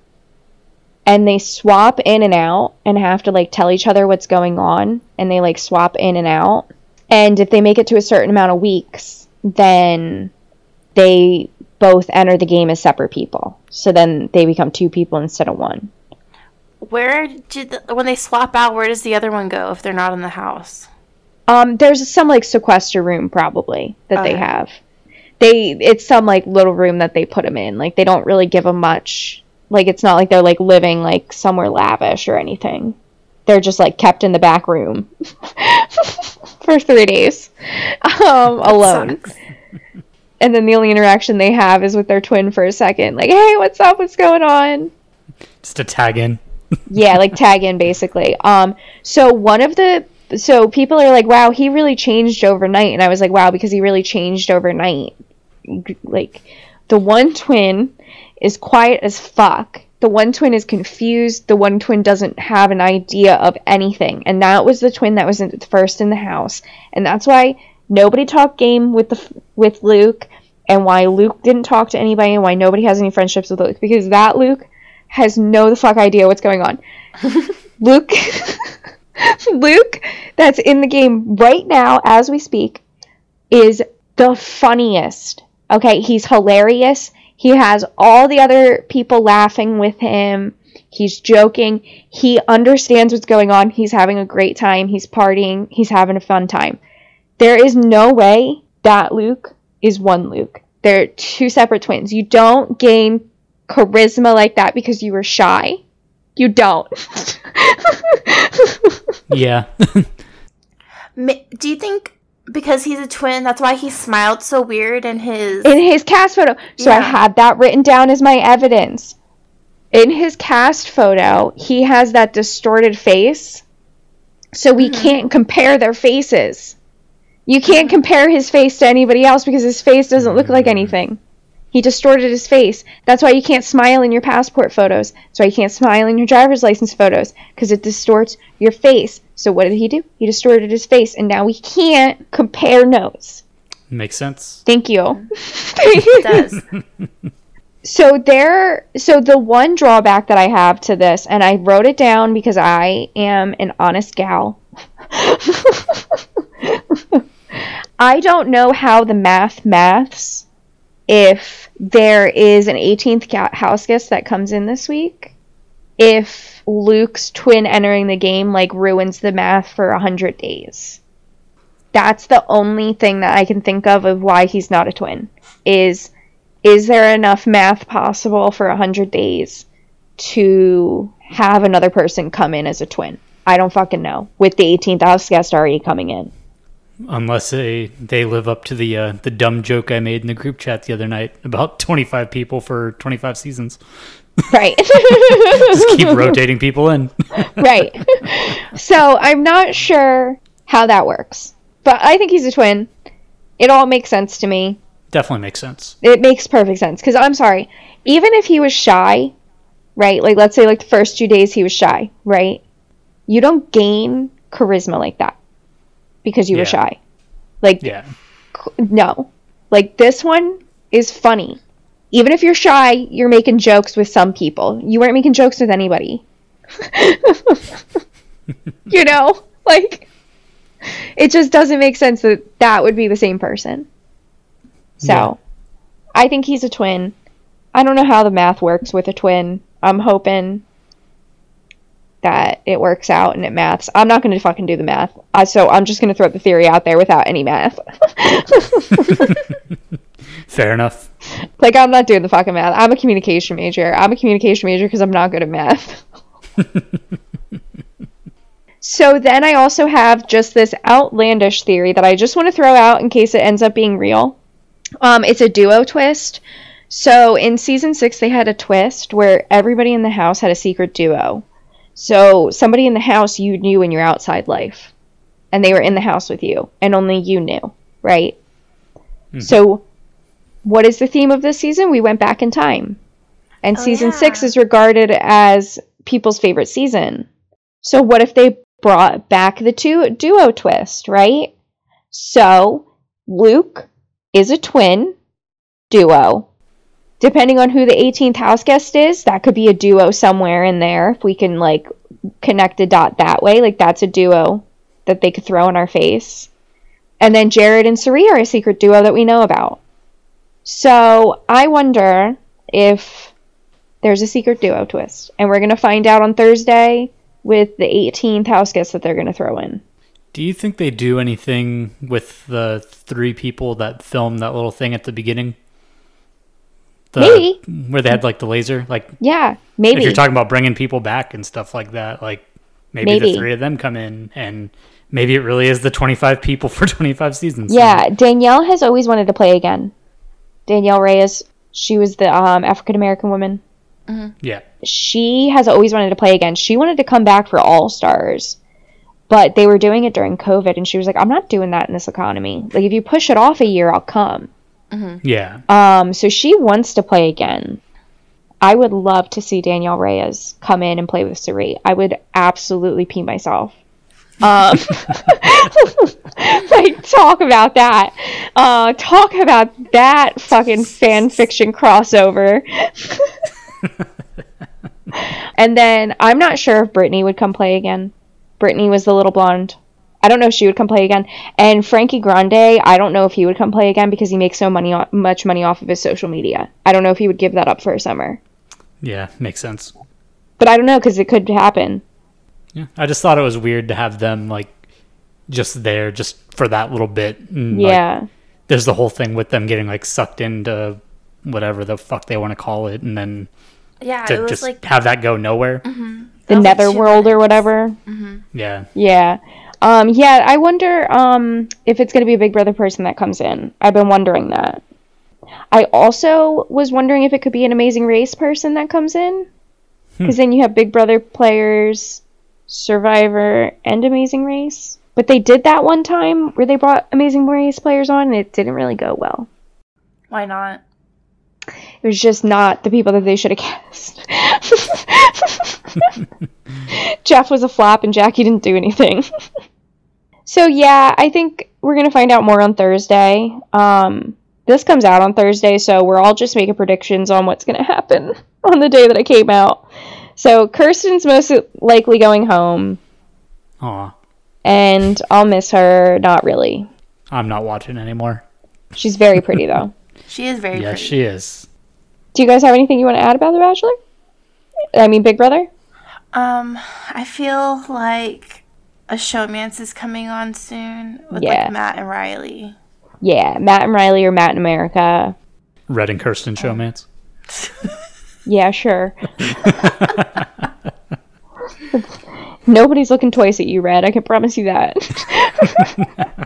And they swap in and out and have to like tell each other what's going on and they like swap in and out. And if they make it to a certain amount of weeks, then they both enter the game as separate people. So then they become two people instead of one. Where did the, when they swap out? Where does the other one go if they're not in the house? Um, there's some like sequester room probably that they have. They it's some like little room that they put them in. Like they don't really give them much. Like it's not like they're like living like somewhere lavish or anything. They're just like kept in the back room for three days, um, alone. And then the only interaction they have is with their twin for a second. Like, hey, what's up? What's going on? Just a tag in. yeah, like tag in basically. Um, so one of the so people are like, wow, he really changed overnight, and I was like, wow, because he really changed overnight. Like, the one twin is quiet as fuck. The one twin is confused. The one twin doesn't have an idea of anything, and that was the twin that was in, first in the house, and that's why nobody talked game with the with Luke, and why Luke didn't talk to anybody, and why nobody has any friendships with Luke because that Luke has no the fuck idea what's going on. Luke Luke that's in the game right now as we speak is the funniest. Okay, he's hilarious. He has all the other people laughing with him. He's joking. He understands what's going on. He's having a great time. He's partying. He's having a fun time. There is no way that Luke is one Luke. They're two separate twins. You don't gain charisma like that because you were shy. You don't. Yeah. Do you think because he's a twin, that's why he smiled so weird in his? in his cast photo. So I Yeah. have that written down as my evidence. In his cast photo, he has that distorted face. So we mm-hmm. can't compare their faces. You can't mm-hmm. compare his face to anybody else because his face doesn't look like mm-hmm. anything. He distorted his face. That's why you can't smile in your passport photos. That's why you can't smile in your driver's license photos because it distorts your face. So what did he do? He distorted his face, and now we can't compare notes. Makes sense. Thank you. It does. so there so the one drawback that i have to this and i wrote it down because i am an honest gal i don't know how the math maths if there is an 18th house guest that comes in this week if luke's twin entering the game like ruins the math for 100 days that's the only thing that i can think of of why he's not a twin is is there enough math possible for 100 days to have another person come in as a twin? I don't fucking know. With the 18th house guest already coming in. Unless they they live up to the uh, the dumb joke I made in the group chat the other night about 25 people for 25 seasons. Right. Just keep rotating people in. right. So I'm not sure how that works. But I think he's a twin. It all makes sense to me. Definitely makes sense. It makes perfect sense. Because I'm sorry. Even if he was shy, right? Like, let's say, like, the first two days he was shy, right? You don't gain charisma like that because you Yeah. were shy. Like, Yeah. no. Like this one is funny. Even if you're shy, you're making jokes with some people. You weren't making jokes with anybody. you know? Like it just doesn't make sense that that would be the same person. So, Yeah. I think he's a twin. I don't know how the math works with a twin. I'm hoping that it works out and it maths. I'm not going to fucking do the math. So I'm just going to throw the theory out there without any math. Fair enough. like I'm not doing the fucking math. I'm a communication major. I'm a communication major because I'm not good at math. so then I also have just this outlandish theory that I just want to throw out in case it ends up being real. Um, it's a duo twist. So in season six, they had a twist where everybody in the house had a secret duo. So somebody in the house you knew in your outside life, and they were in the house with you, and only you knew, right? Hmm. So, what is the theme of this season? We went back in time, and Oh, season yeah. six is regarded as people's favorite season. So, what if they brought back the two duo twist, right? So, Luke is a twin duo. Depending on who the 18th house guest is, that could be a duo somewhere in there. If we can like connect a dot that way, like that's a duo that they could throw in our face. And then Jared and Cirie are a secret duo that we know about. So I wonder if there's a secret duo twist. And we're going to find out on Thursday with the 18th house guest that they're going to throw in. Do you think they do anything with the three people that filmed that little thing at the beginning? The, Maybe. Where they had like the laser? Like, Yeah, maybe. if you're talking about bringing people back and stuff like that, like maybe, Maybe. the three of them come in and maybe it really is the 25 people for 25 seasons. yeah, Danielle has always wanted to play again. Danielle Reyes, she was the um, African American woman. Yeah. She has always wanted to play again. She wanted to come back for All Stars, but they were doing it during COVID, and she was like, "I'm not doing that in this economy. Like, if you push it off a year, I'll come." Yeah. Um, so she wants to play again. I would love to see Danielle Reyes come in and play with Cirie. I would absolutely pee myself. Um, like talk about that. Uh, talk about that fucking fan fiction crossover. and then I'm not sure if Britney would come play again. Britney was the little blonde. I don't know if she would come play again. And Frankie Grande, I don't know if he would come play again because he makes so money, o- much money off of his social media. I don't know if he would give that up for a summer. Yeah. Makes sense. But I don't know because it could happen. Yeah. I just thought it was weird to have them like just there just for that little bit. And, like, Yeah. there's the whole thing with them getting like sucked into whatever the fuck they want to call it and then Yeah, it to was just like have that go nowhere. Mm-hmm. the was like two Netherworld or minutes. whatever. Mm-hmm. Yeah. Yeah. Um, yeah, I wonder um, if it's going to be a Big Brother person that comes in. I've been wondering that. I also was wondering if it could be an Amazing Race person that comes in. Because then you have Big Brother players, Survivor, and Amazing Race. But they did that one time where they brought Amazing Race players on, and it didn't really go well. why not? It was just not the people that they should have cast. Jeff was a flop and Jackie didn't do anything. so yeah, I think we're gonna find out more on Thursday. Um, this comes out on Thursday, so we're all just making predictions on what's gonna happen on the day that it came out. So Kirsten's most likely going home, Aw. and I'll miss her. Not really. I'm not watching anymore. She's very pretty though. She is very Yes, pretty. she is. Do you guys have anything you want to add about The Bachelor? I mean, Big Brother. Um, I feel like a showmance is coming on soon with Yeah. like Matt and Reilly. Yeah, Matt and Reilly or Matt in America. Red and Kirsten showmance. Yeah, sure. Nobody's looking twice at you, Red. I can promise you that.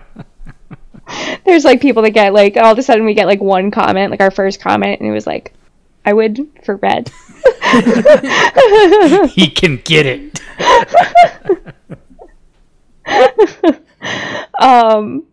There's like people that get like all of a sudden we get like one comment, like our first comment, and it was like, I would for Red. he can get it. Um,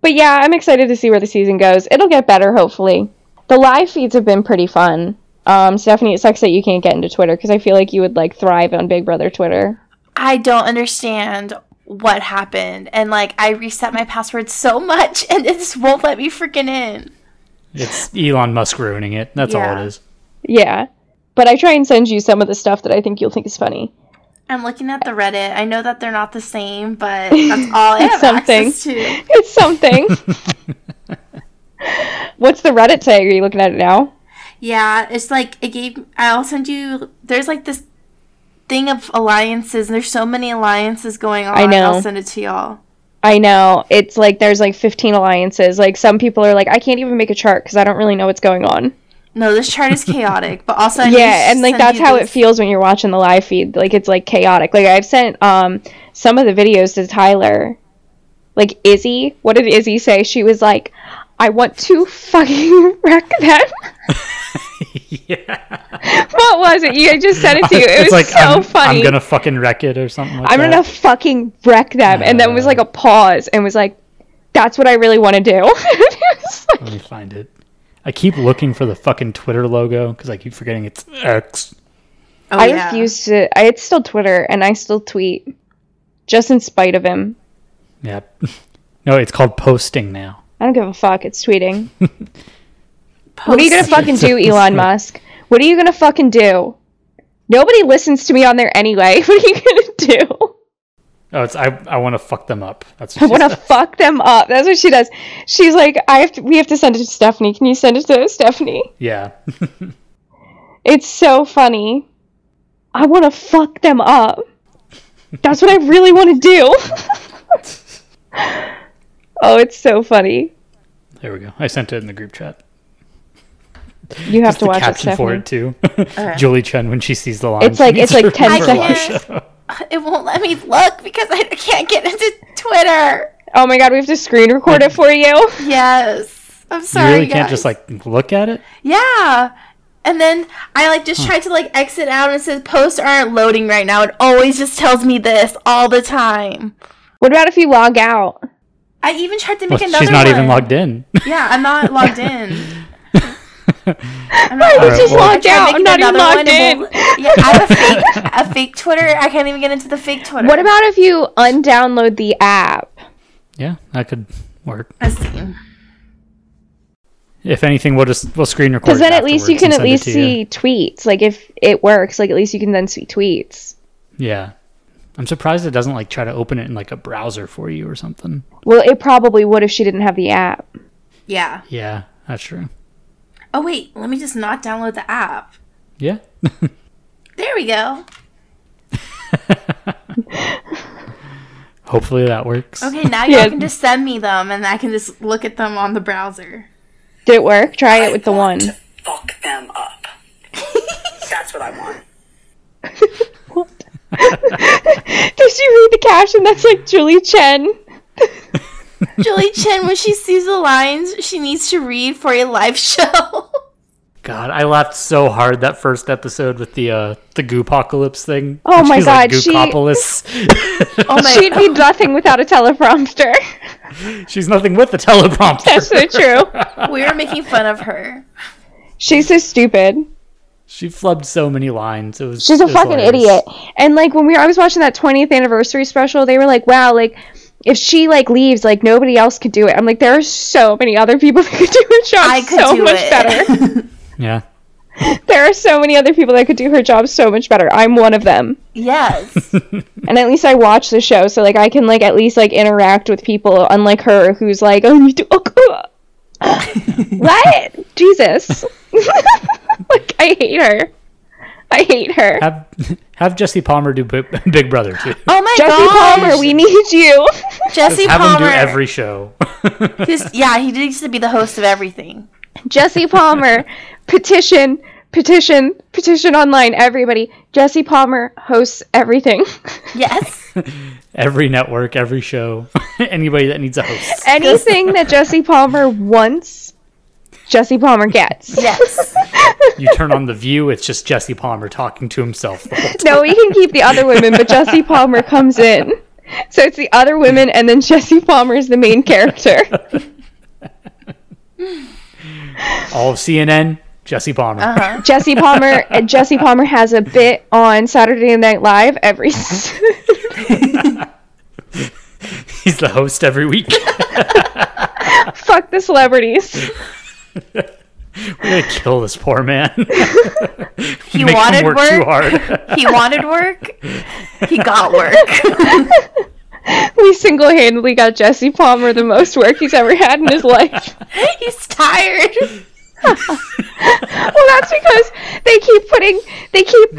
but yeah, I'm excited to see where the season goes. It'll get better, hopefully. The live feeds have been pretty fun. Um, Stephanie, it sucks that you can't get into Twitter because I feel like you would like thrive on Big Brother Twitter. I don't understand what happened, and like I reset my password so much, and it just won't let me freaking in. It's Elon Musk ruining it. That's all it is. Yeah, but I try and send you some of the stuff that I think you'll think is funny. I'm looking at the Reddit. I know that they're not the same, but that's all I have Something. access to. It's something. What's the Reddit say? Are you looking at it now? Yeah, it's like it gave. I'll send you. There's like this thing of alliances, there's so many alliances going on. I know. I'll send it to y'all. I know. It's like there's like 15 alliances. Like some people are like, I can't even make a chart because I don't really know what's going on. No, this chart is chaotic, but also I yeah and like that's how it feels when you're watching the live feed like it's like chaotic like i've sent um some of the videos to tyler like izzy what did izzy say she was like i want to fucking wreck them yeah. what was it you I just said it to you it it's was like so I'm, funny I'm gonna fucking wreck it or something like that. I'm that. gonna fucking wreck them and then it was like a pause and was like that's what i really want to do like- Let me find it. I keep looking for the fucking Twitter logo because I keep forgetting it's X. Oh, i yeah. refuse to I, it's still twitter and i still tweet just in spite of him Yep. No, it's called posting now. I don't give a fuck it's tweeting What are you gonna fucking do, Elon Musk? What are you gonna fucking do? Nobody listens to me on there anyway. What are you gonna do? Oh, it's I. I want to fuck them up. That's I what she want to fuck them up. That's what she does. She's like, I have to. We have to send it to Stephanie. Can you send it to Stephanie? Yeah. It's so funny. I want to fuck them up. That's what I really want to do. Oh, it's so funny. there we go. I sent it in the group chat. You have Just to the watch it, caption for it too. Julie Chen when she sees the line. It's like- it's like 10 seconds. It won't let me look because I can't get into Twitter. Oh my god, we have to screen record it for you. Yes. I'm sorry. You sorry. really can't just like look at it. Yeah. And then I like just tried to like exit out and it says posts aren't loading right now. It always just tells me this all the time. What about if you log out? I even tried to Well, make another she's not one. even logged in. Yeah, I'm not logged in. I'm not I Alright, just well- logged out. I'm not even logged in. Yeah, I have a fake, a fake Twitter. I can't even get into the fake Twitter. What about if you undownload the app? Yeah, that could work. Let's see. If anything, we'll just we'll screen record. Because then at least you can at least see you. tweets. Like if it works, like at least you can then see tweets. Yeah, I'm surprised it doesn't like try to open it in like a browser for you or something. Well, it probably would if she didn't have the app. Yeah. Yeah, that's true. Oh wait, let me just not download the app. Yeah. There we go. Hopefully that works. Okay, now y'all Yeah. can just send me them, and I can just look at them on the browser. Did it work? Try it with the one. to fuck them up. That's what I want. Does you read the caption? That's like Julie Chen. Julie Chen, when she sees the lines she needs to read for a live show. God, I laughed so hard that first episode with the uh the goopocalypse thing. Oh my She's like, God, she- Oh my She'd be nothing without a teleprompter. She's nothing with the teleprompter. That's so true. we were making fun of her. She's so stupid. She flubbed so many lines. It was She's a it fucking hilarious. idiot. And like when we I was watching that 20th anniversary special, they were like, "Wow, like if she like leaves, like nobody else could do it." I'm like, there are so many other people that could do her job I could so do much it. better. Yeah. there are so many other people that could do her job so much better. I'm one of them. yes. And at least I watch the show, so like I can like at least like interact with people, unlike her, who's like, "Oh, you do." Oh, what? Jesus! like I hate her. I hate her. Have have Jesse Palmer do Big, Big Brother too. Oh my god. Jesse gosh. Palmer, we need you. Jesse Have Palmer. him do every show. Yeah, he needs to be the host of everything. Jesse Palmer, petition, petition, petition online. Everybody, Jesse Palmer hosts everything. Yes. every network, every show, anybody that needs a host. Anything that Jesse Palmer wants, Jesse Palmer gets. Yes. You turn on the View, it's just Jesse Palmer talking to himself the whole time. No, we can keep the other women, but Jesse Palmer comes in. So it's the other women, and then Jesse Palmer is the main character. All of CNN, Jesse Palmer. Uh-huh. Jesse Palmer. Jesse Palmer has a bit on Saturday Night Live every. He's the host every week. Fuck the celebrities. We're gonna kill this poor man. He Make wanted work, work. too hard. He wanted work. He got work. We single-handedly got Jesse Palmer the most work he's ever had in his life. He's tired. Well, that's because they keep putting, they keep.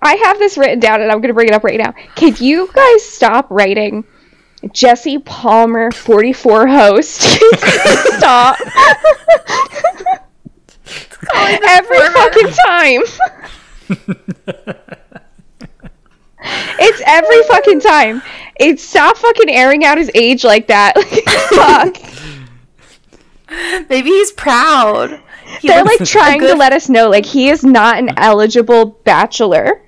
I have this written down, and I'm gonna bring it up right now. Can you guys stop writing Jesse Palmer 44 host? stop. Every fucking time. it's every fucking time. It's stop fucking airing out his age like that. Fuck. Maybe he's proud. He They're like trying to let us know like he is not an eligible bachelor.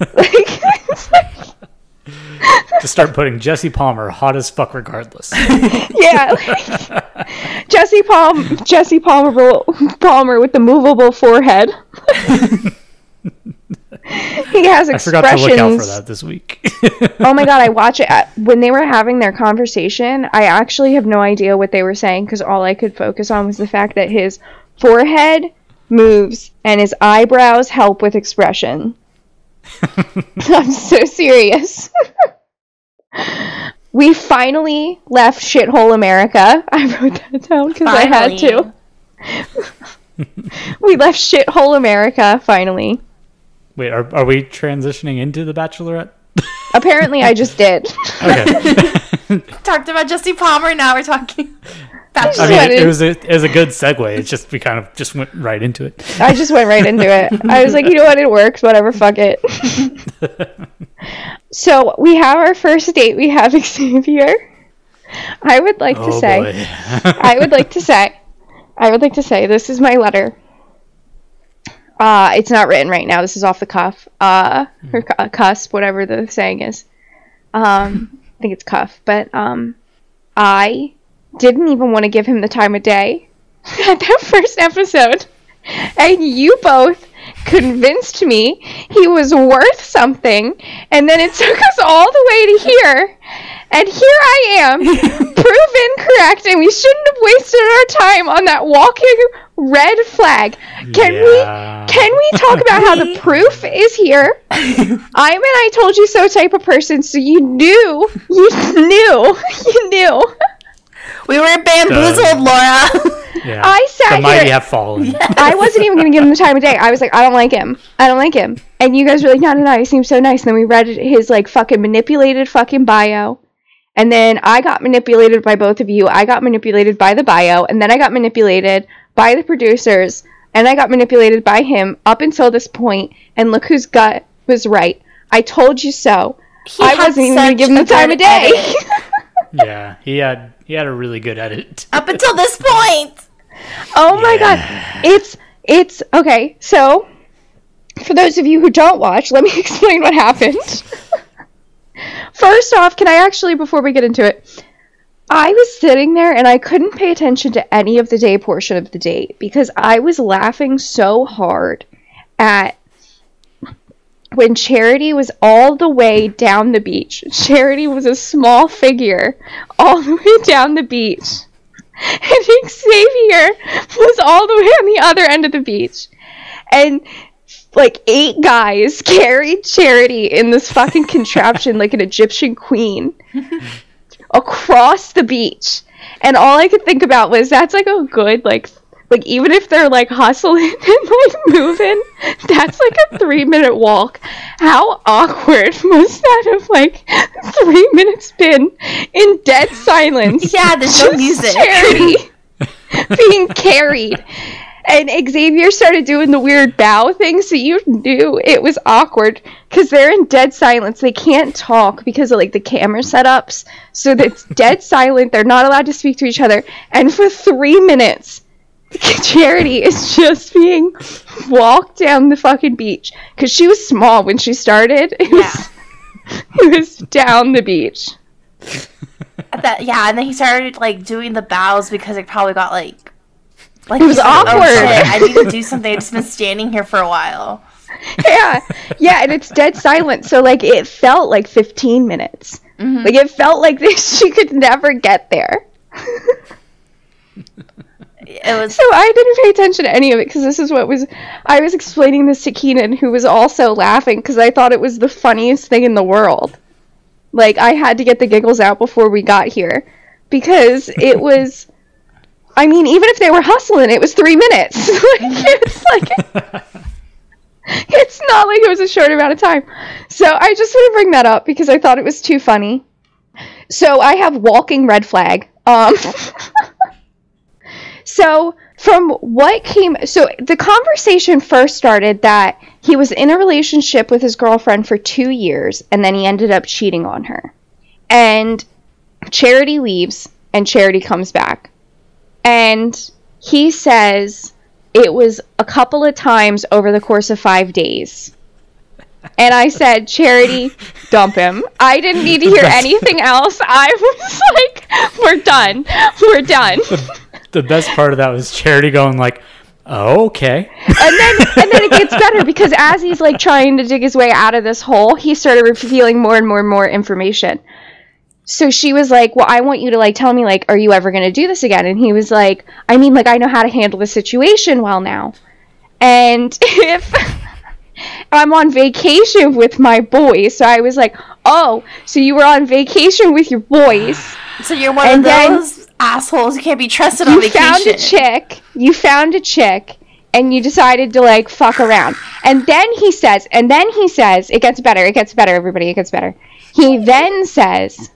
like- to start putting Jesse Palmer hot as fuck regardless. yeah, like, Jesse Palm, Jesse Palmer, Palmer with the movable forehead. he has I forgot expressions. to look out for that this week. Oh my god, I watch it at, when they were having their conversation. I actually have no idea what they were saying because all I could focus on was the fact that his forehead moves and his eyebrows help with expression. I'm so serious. we finally left shithole America. I wrote that down because I had to. We left shithole America finally. Wait, are, are we transitioning into the Bachelorette? Apparently, I just did. Okay. Talked about Jesse Palmer. Now we're talking. I mean, it, it was a, it was a good segue. It's just we kind of just went right into it. I just went right into it. I was like, you know what? It works. Whatever. Fuck it. so we have our first date. We have Xavier. I would like to Oh say. I would like to say. I would like to say this is my letter. Uh, it's not written right now. This is off the cuff. Uh, or cu- cusp, whatever the saying is. Um, I think it's cuff. But um, I didn't even want to give him the time of day at that first episode, and you both convinced me he was worth something, and then it took us all the way to here. And here I am, proven correct, and we shouldn't have wasted our time on that walking red flag. Can Yeah. we can we talk about how the proof is here? I'm an I told you so type of person, so you knew, you knew, you knew. We were bamboozled, Laura. Yeah. I sat the mighty here- have fallen. I wasn't even gonna give him the time of day. I was like, I don't like him. I don't like him. And you guys were like, no, no, no, he seems so nice. And then we read his like fucking manipulated fucking bio. And then I got manipulated by both of you. I got manipulated by the bio, and then I got manipulated by the producers, and I got manipulated by him up until this point. And look whose gut was right. I told you so. He I wasn't even gonna give him the time of day. edit. yeah, he had he had a really good edit. Up until this point. Oh my god. It's it's okay. So for those of you who don't watch, let me explain what happened. First off, can I actually before we get into it, I was sitting there and I couldn't pay attention to any of the day portion of the date because I was laughing so hard at when Charity was all the way down the beach. Charity was a small figure all the way down the beach. And Xavier was all the way on the other end of the beach. And like eight guys carried Charity in this fucking contraption like an Egyptian queen across the beach. And all I could think about was that's like a good like like even if they're like hustling and like moving, that's like a three minute walk. How awkward must that have like three minutes been in dead silence? Yeah, there's no music. Charity being carried. And Xavier started doing the weird bow thing, so you knew it was awkward because they're in dead silence. They can't talk because of like the camera setups, so it's dead silent. They're not allowed to speak to each other. And for three minutes, Charity is just being walked down the fucking beach because she was small when she started. It was, it was down the beach. That yeah, and then he started like doing the bows because it probably got like like It was he's like, oh, awkward. Oh, shit, I need to do something. I've just been standing here for a while. yeah yeah and it's dead silent so like it felt like 15 minutes mm-hmm. like it felt like this she could never get there It was so i didn't pay attention to any of it because this is what was i was explaining this to keenan who was also laughing because i thought it was the funniest thing in the world like i had to get the giggles out before we got here because it was i mean even if they were hustling it was three minutes like it's like it's not like it was a short amount of time. So I just want to bring that up because I thought it was too funny. So I have walking red flag. Um So from what came so the conversation first started that he was in a relationship with his girlfriend for 2 years and then he ended up cheating on her. And Charity leaves and Charity comes back. And he says it was a couple of times over the course of five days. And I said, Charity, dump him. I didn't need to hear anything else. I was like, we're done. We're done. The best part of that was Charity going like, "Oh, okay." And then and then it gets better because as he's like trying to dig his way out of this hole, he started revealing more and more and more information. so she was like, "Well, I want you to like tell me like, are you ever going to do this again?" And he was like, "I mean, like I know how to handle the situation well now." And if I'm on vacation with my boys, so I was like, "Oh, so you were on vacation with your boys? So you're one And of then- those assholes who can't be trusted on vacation. You found a chick. You found a chick." And you decided to like fuck around. And then he says, and then he says, it gets better, it gets better, everybody, it gets better. He then says,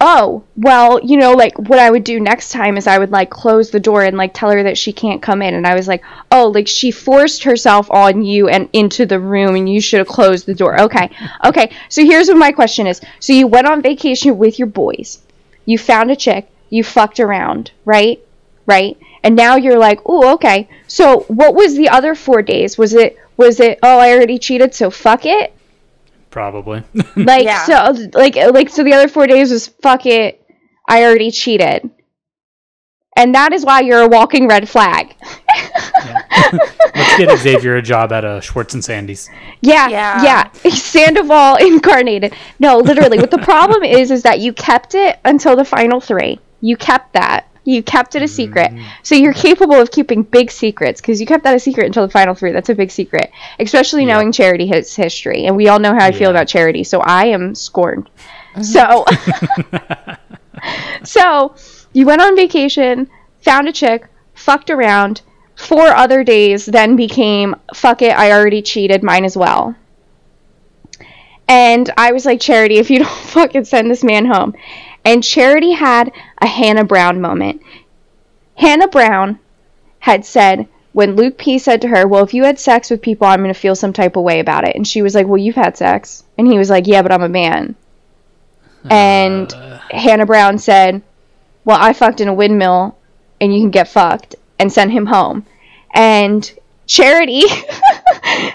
oh well you know like what i would do next time is i would like close the door and like tell her that she can't come in and i was like oh like she forced herself on you and into the room and you should have closed the door okay okay so here's what my question is so you went on vacation with your boys you found a chick you fucked around right? Right? And now you're like oh okay. So what was the other four days? Was it was it oh i already cheated so fuck it Probably. like Yeah. so like like so the other four days was fuck it i already cheated. And that is why you're a walking red flag. Let's get Xavier a job at uh, Schwartz and Sandy's. yeah Yeah. yeah. Sandoval incarnated. No literally what the problem is is that you kept it until the final three you kept that. You kept it a secret. Mm. So you're capable of keeping big secrets because you kept that a secret until the final three. That's a big secret especially Yeah. knowing charity his history. And we all know how i feel about charity so i am scorned. Uh-huh. So so you went on vacation found a chick fucked around. Four other days then became fuck it i already cheated mine as well. And i was like charity if you don't fucking send this man home and charity had a hannah brown moment. Hannah brown had said when luke p said to her well if you had sex with people i'm going to feel some type of way about it. And she was like well you've had sex. And he was like yeah but i'm a man. And uh. hannah brown said well i fucked in a windmill and you can get fucked and send him home. And charity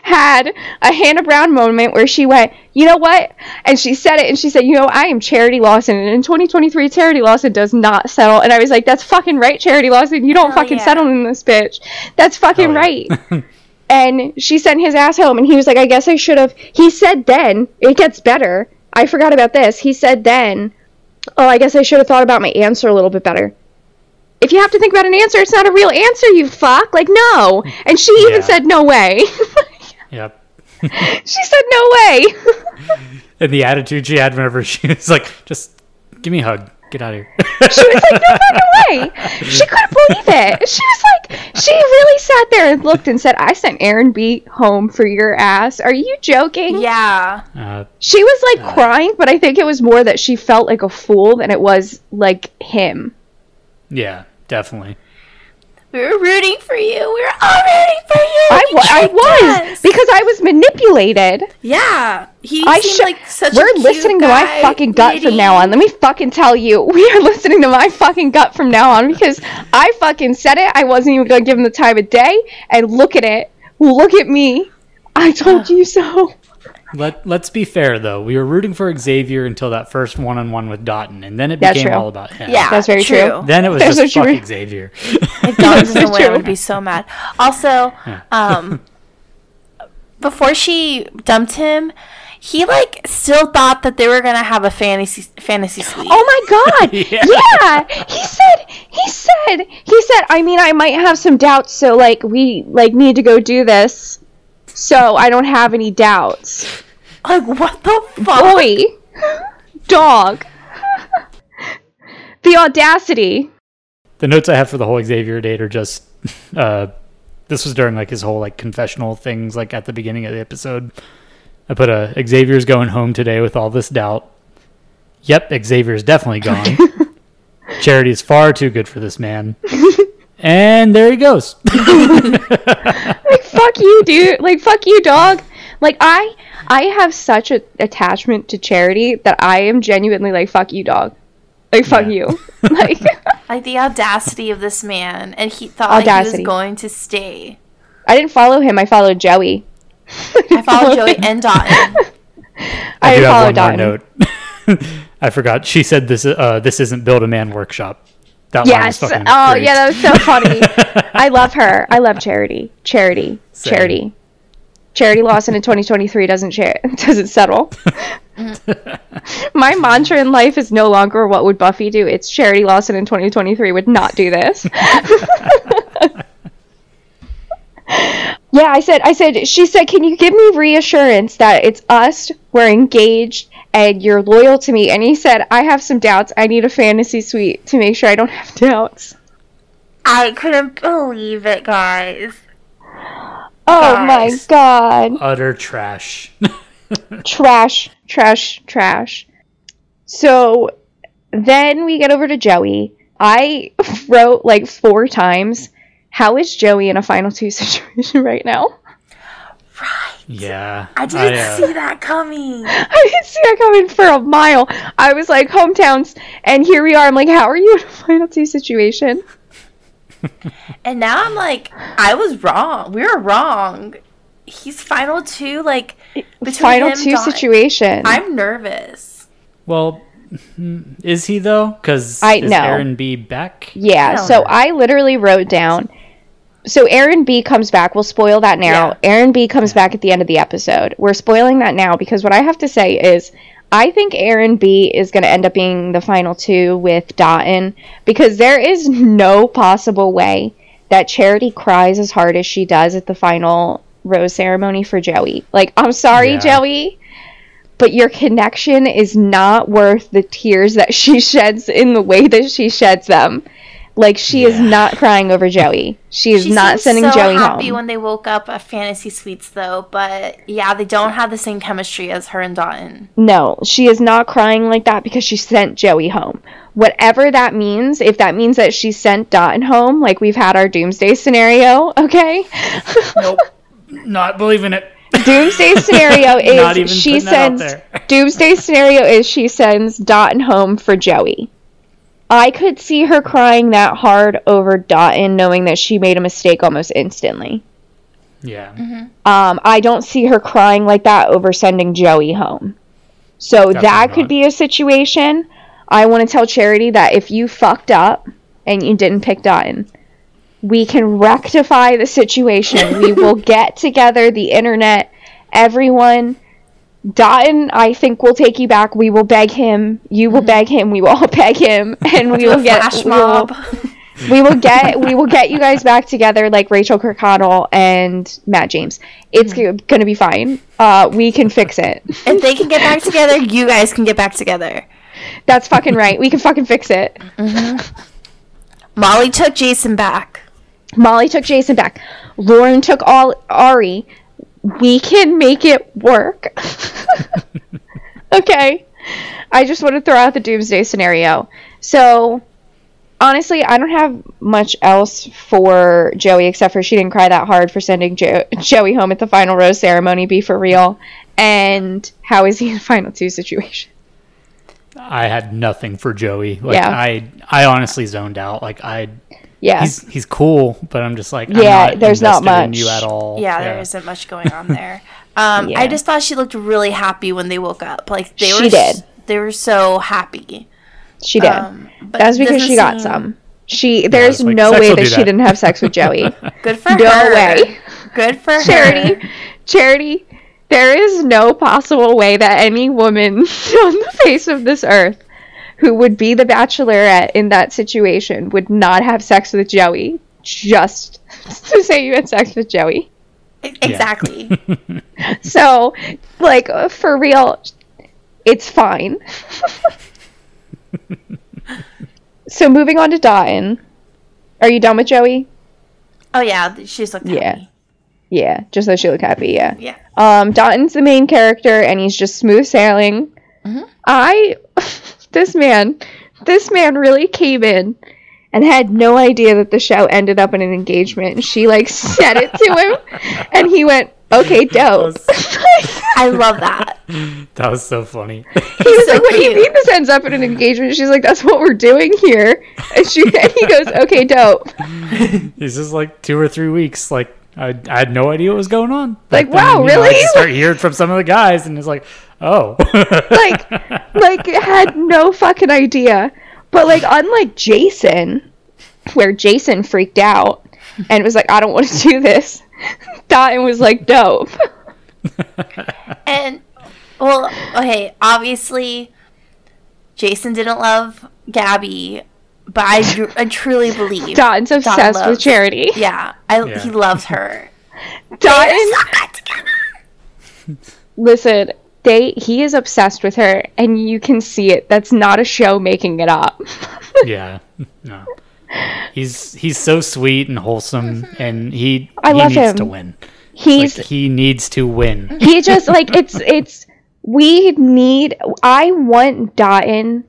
had a hannah brown moment where she went you know what? And she said it and she said you know i am charity lawson and in 2023 charity lawson does not settle. And i was like that's fucking right charity lawson you don't Hell fucking yeah. settle in this bitch. That's fucking Hell right. Yeah. and she sent his ass home and he was like i guess i should have he said then it gets better. I forgot about this. He said then oh i guess i should have thought about my answer a little bit better. If you have to think about an answer it's not a real answer you fuck. Like no. And she even Yeah. said no way Yep. she said no way And the attitude she had whenever she was like, just give me a hug. Get out of here. she was like no fucking way she couldn't believe it she was like she really sat there and looked and said i sent aaron b home for your ass are you joking Yeah. uh, She was like crying, but I think it was more that she felt like a fool than it was like him. yeah, definitely. We were rooting for you. We were all rooting for you. I, You I was us. because I was manipulated. Yeah. He I seemed should. like such a we're listening to my fucking gut from now on. Let me fucking tell you, we are listening to my fucking gut from now on because I fucking said it. I wasn't even gonna give him the time of day, and look at it. Look at me. I told you so. Let Let's be fair though. We were rooting for Xavier until that first one on one with Dotun, and then it That's became true. all about him. Yeah, That's very true. Then it was That's just so true. fuck Xavier. If Dawn doesn't That's win, I true. would be so mad. Also, um, before she dumped him, he like still thought that they were gonna have a fantasy fantasy sleep. Oh my god. Yeah. yeah. He said he said he said I mean I might have some doubts so like we like need to go do this so I don't have any doubts. Like what the fuck? Boy. Dog. the audacity. the notes I have for the whole Xavier date are just uh this was during like his whole like confessional things like at the beginning of the episode. I put a Xavier's going home today with all this doubt. Yep, Xavier's definitely gone. Charity is far too good for this man. and there he goes. Like fuck you, dude. Like fuck you, dog. Like I I have such a attachment to charity that I am genuinely like fuck you, dog. Like fuck Yeah. you. Like Like the audacity of this man, and he thought like, he was going to stay. I didn't follow him. I followed Joey. I followed Joey and Dotun. I do didn't have one more note. I forgot. She said this uh this isn't build a man workshop. That Yes. Oh, great. yeah, that was so funny. I love her. I love Charity. Charity. Same. Charity. Charity Lawson in 2023 doesn't share, doesn't settle. my mantra in life is no longer what would Buffy do. It's Charity Lawson in 2023 would not do this. Yeah, I said I said she said, "Can you give me reassurance that it's us, we're engaged and you're loyal to me?" And he said, "I have some doubts. I need a fantasy suite to make sure I don't have doubts." I couldn't believe it, guys. Oh my god. Utter trash. trash, trash, trash. So then we get over to Joey. I wrote like four times, how is Joey in a final two situation right now? Right. Yeah. I didn't uh, see that coming. I didn't see that coming for a mile. I was like, hometowns, and here we are. I'm like, how are you in a final two situation? And now I'm like, I was wrong. We were wrong. He's final two, like between Final him, two Dawn- situation. I'm nervous. Well, is he though? Because I is know. Aaron B back? Yeah, I so know. I literally wrote down. So Aaron B comes back. We'll spoil that now. Yeah. Aaron B comes back at the end of the episode. We're spoiling that now because what I have to say is I think Aaron B is going to end up being the final two with Dotun because there is no possible way that Charity cries as hard as she does at the final rose ceremony for Joey. Like, I'm sorry, Yeah. Joey, but your connection is not worth the tears that she sheds in the way that she sheds them. Like she is not crying over Joey. She is She not seems sending so Joey happy home. when they woke up at Fantasy Suites, though. But yeah, they don't have the same chemistry as her and Dotun. no, she is not crying like that because she sent Joey home. Whatever that means, if that means that she sent Dotun home, like we've had our doomsday scenario, okay? Nope. Not believing it. doomsday scenario is she putting that out sends there. doomsday scenario is she sends Dotun home for Joey. I could see her crying that hard over Dotun knowing that she made a mistake almost instantly. Yeah. Um, I don't see her crying like that over sending Joey home. So that could not. be a situation. I want to tell Charity that if you fucked up and you didn't pick Dotun, we can rectify the situation. we will get together the internet, everyone. Dotun, I think will take you back. We will beg him. You will beg him. We will all beg him, and we will get Flash we will- we will get we will get you guys back together like Rachel Kirkconnell and Matt James. It's Mm-hmm. g- gonna be fine. Uh, we can fix it. if they can get back together, you guys can get back together. That's fucking right. We can fucking fix it. Molly took Jason back. Molly took Jason back. Lauren took all Arie. We can make it work. okay. I just want to throw out the doomsday scenario. So honestly, I don't have much else for Joey except for she didn't cry that hard for sending jo- Joey home at the final rose ceremony. Be for real. And how is he in final two situation? I had nothing for Joey. Like Yeah. I I honestly zoned out. Like I Yeah. he's he's cool, but I'm just like I'm Yeah, not there's not invested in much. you at all. Yeah, there isn't much going on there. Um, Yeah. I just thought she looked really happy when they woke up. Like they She were, did. They were so happy. she did. Um, That's because she got seem- some. She there's it's like, no way will that she didn't have sex with Joey. Good for her. No her. way. Good for her. Charity, Charity, there is no possible way that any woman on the face of this earth who would be the bachelorette in that situation would not have sex with Joey just to say you had sex with Joey. Exactly. So, like, for real, it's fine. so, moving on to Dotun. Are you done with Joey? oh yeah, she's looked Yeah. happy. Yeah, just so she look happy, yeah. Yeah. Um, Dotun's the main character, and he's just smooth sailing. I, this man, this man really came in and had no idea that the show ended up in an engagement. And she like said it to him, and he went, "Okay, dope." I love that. That was so funny. he was so like, "What do you cute. mean this ends up in an engagement?" She's like, "That's what we're doing here." And she, and he goes, "Okay, dope." This is like two or three weeks. Like I, I had no idea what was going on. Like, But then, wow, you know, I really? just start hearing from some of the guys, and it's like, oh, like like had no fucking idea. But like unlike Jason, where Jason freaked out and was like, I don't want to do this. Dotun was like, dope. And well, okay, obviously Jason didn't love Gabby, but I, dr- I truly believe Dotun's obsessed with loves- Charity. Yeah, I, Yeah. he loves her. Dotun, listen, they he is obsessed with her, and you can see it. That's not a show making it up. yeah, no. He's he's so sweet and wholesome, mm-hmm. and he I he love needs him. to win. He's Like, he needs to win. he just like it's it's we need I want Dotun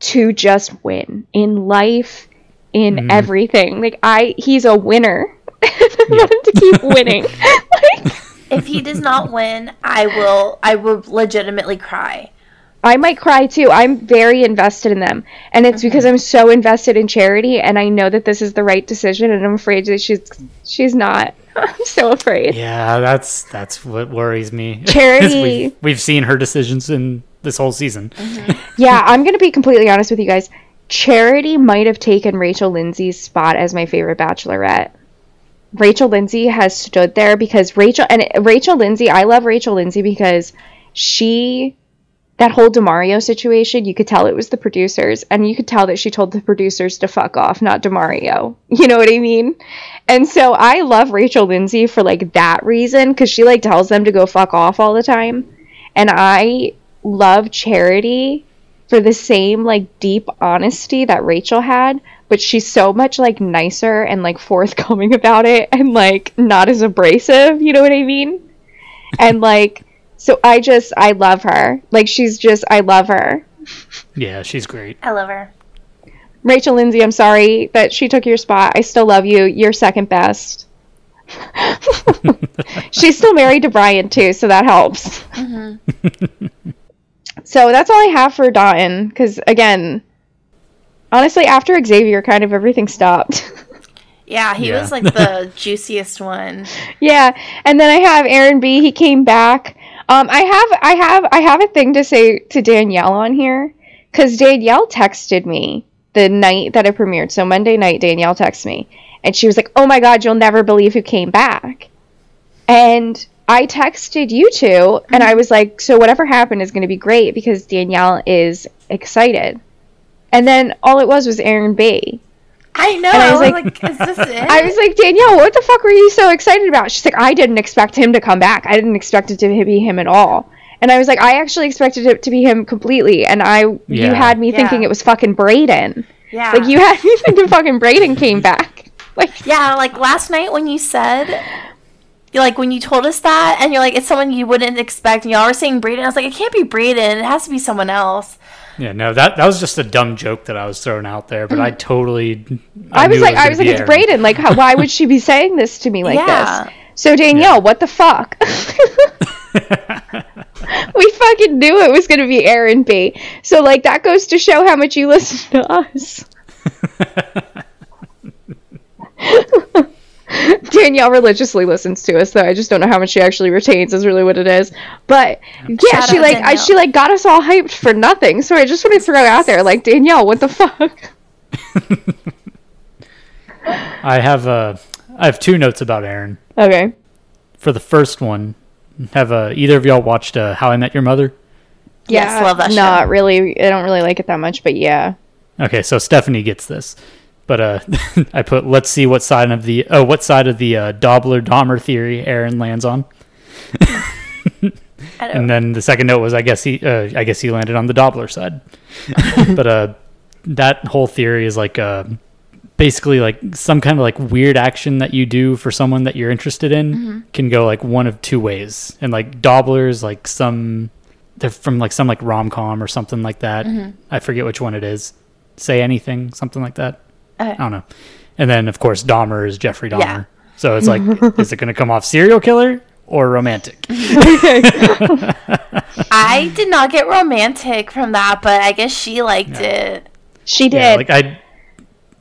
to just win in life in mm-hmm. everything. Like I he's a winner. I want him to keep winning. like If he does not win, I will I will legitimately cry. I might cry too. I'm very invested in them. And it's because I'm so invested in charity and I know that this is the right decision and I'm afraid that she's she's not. I'm so afraid. Yeah, that's that's what worries me. Charity- we've, we've seen her decisions in this whole season. Mm-hmm. Yeah, I'm gonna be completely honest with you guys. Charity might have taken Rachel Lindsay's spot as my favorite bachelorette. Rachel Lindsay has stood there because Rachel and Rachel Lindsay, I love Rachel Lindsay because she that whole Demario situation, you could tell it was the producers, and you could tell that she told the producers to fuck off, not Demario. You know what I mean? And so I love Rachel Lindsay for like that reason because she like tells them to go fuck off all the time, and I love Charity for the same like deep honesty that Rachel had, but she's so much like nicer and like forthcoming about it and like not as abrasive, you know what I mean? And like so I just I love her. Like she's just I love her. Yeah, she's great. I love her. Rachel Lindsay, I'm sorry that she took your spot. I still love you. You're second best. She's still married to Brian too, so that helps. Mm-hmm. so that's all I have for Dotun. Because again, honestly, after Xavier, kind of everything stopped. Yeah, he Yeah. was like the juiciest one. yeah, and then I have Aaron B. He came back. Um, I have, I have, I have a thing to say to Danielle on here because Danielle texted me the night that it premiered. So Monday night, Danielle texted me, and she was like, "Oh my God, you'll never believe who came back." And I texted you two, and I was like, "So whatever happened is going to be great because Danielle is excited." And then all it was was Aaron B. I know. And I I was was like- like, is this it? I was like, Danielle, what the fuck were you so excited about? She's like, I didn't expect him to come back. I didn't expect it to be him at all. And I was like, I actually expected it to be him completely. And I, you had me thinking it was fucking Brayden. yeah. Like you had me thinking fucking Brayden came back. Like, Yeah, like last night when you said, like when you told us that, and you're like, it's someone you wouldn't expect, and y'all were saying Brayden. I was like, it can't be Brayden. It has to be someone else. Yeah, no, that that was just a dumb joke that I was throwing out there, but I mm. totally. I, was knew it like, I was like, it's Aaron. Brayden. Like, how, why would she be saying this to me like Yeah. this? So Danielle, what the fuck? we fucking knew it was going to be Aaron B. So like that goes to show how much you listen to us. Danielle religiously listens to us, though. I just don't know how much she actually retains. Is really what it is. But yeah, Shout she like I, she like got us all hyped for nothing. So I just want to throw out there, like Danielle, what the fuck? I have uh, I have two notes about Aaron. Okay. For the first one, have uh, either of y'all watched uh, How I Met Your Mother? Yes, love that show. Not really. I don't really like it that much, but yeah. Okay, so Stephanie gets this, but uh, I put let's see what side of the oh what side of the uh, Dobler Dahmer theory Aaron lands on, and then the second note was I guess he uh, I guess he landed on the Dobler side, but uh, that whole theory is like uh, basically like some kind of like weird action that you do for someone that you're interested in can go like one of two ways, and like Dobler is like some they're from like some like rom com or something like that. I forget which one it is. Say anything, something like that. Okay. I don't know. And then of course Dahmer is Jeffrey Dahmer. Yeah. So it's like, is it going to come off serial killer or romantic? I did not get romantic from that, but I guess she liked it. She did. Yeah, like I,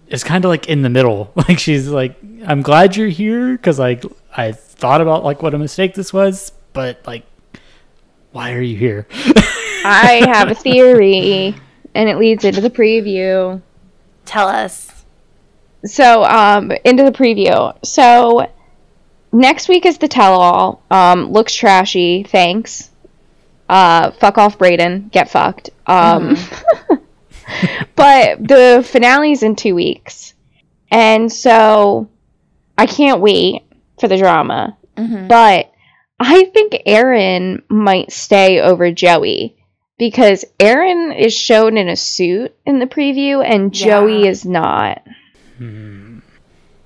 it's kind of like in the middle. Like she's like, I'm glad you're here because like I thought about like what a mistake this was, but like, why are you here? I have a theory, and it leads into the preview. Tell us. So, um, into the preview. So, next week is the tell-all. Um, looks trashy. Thanks. Uh, fuck off, Brayden. Get fucked. Um, but the finale's in two weeks. And so I can't wait for the drama. But I think Aaron might stay over Joey because Aaron is shown in a suit in the preview and Joey Yeah. is not. Hmm.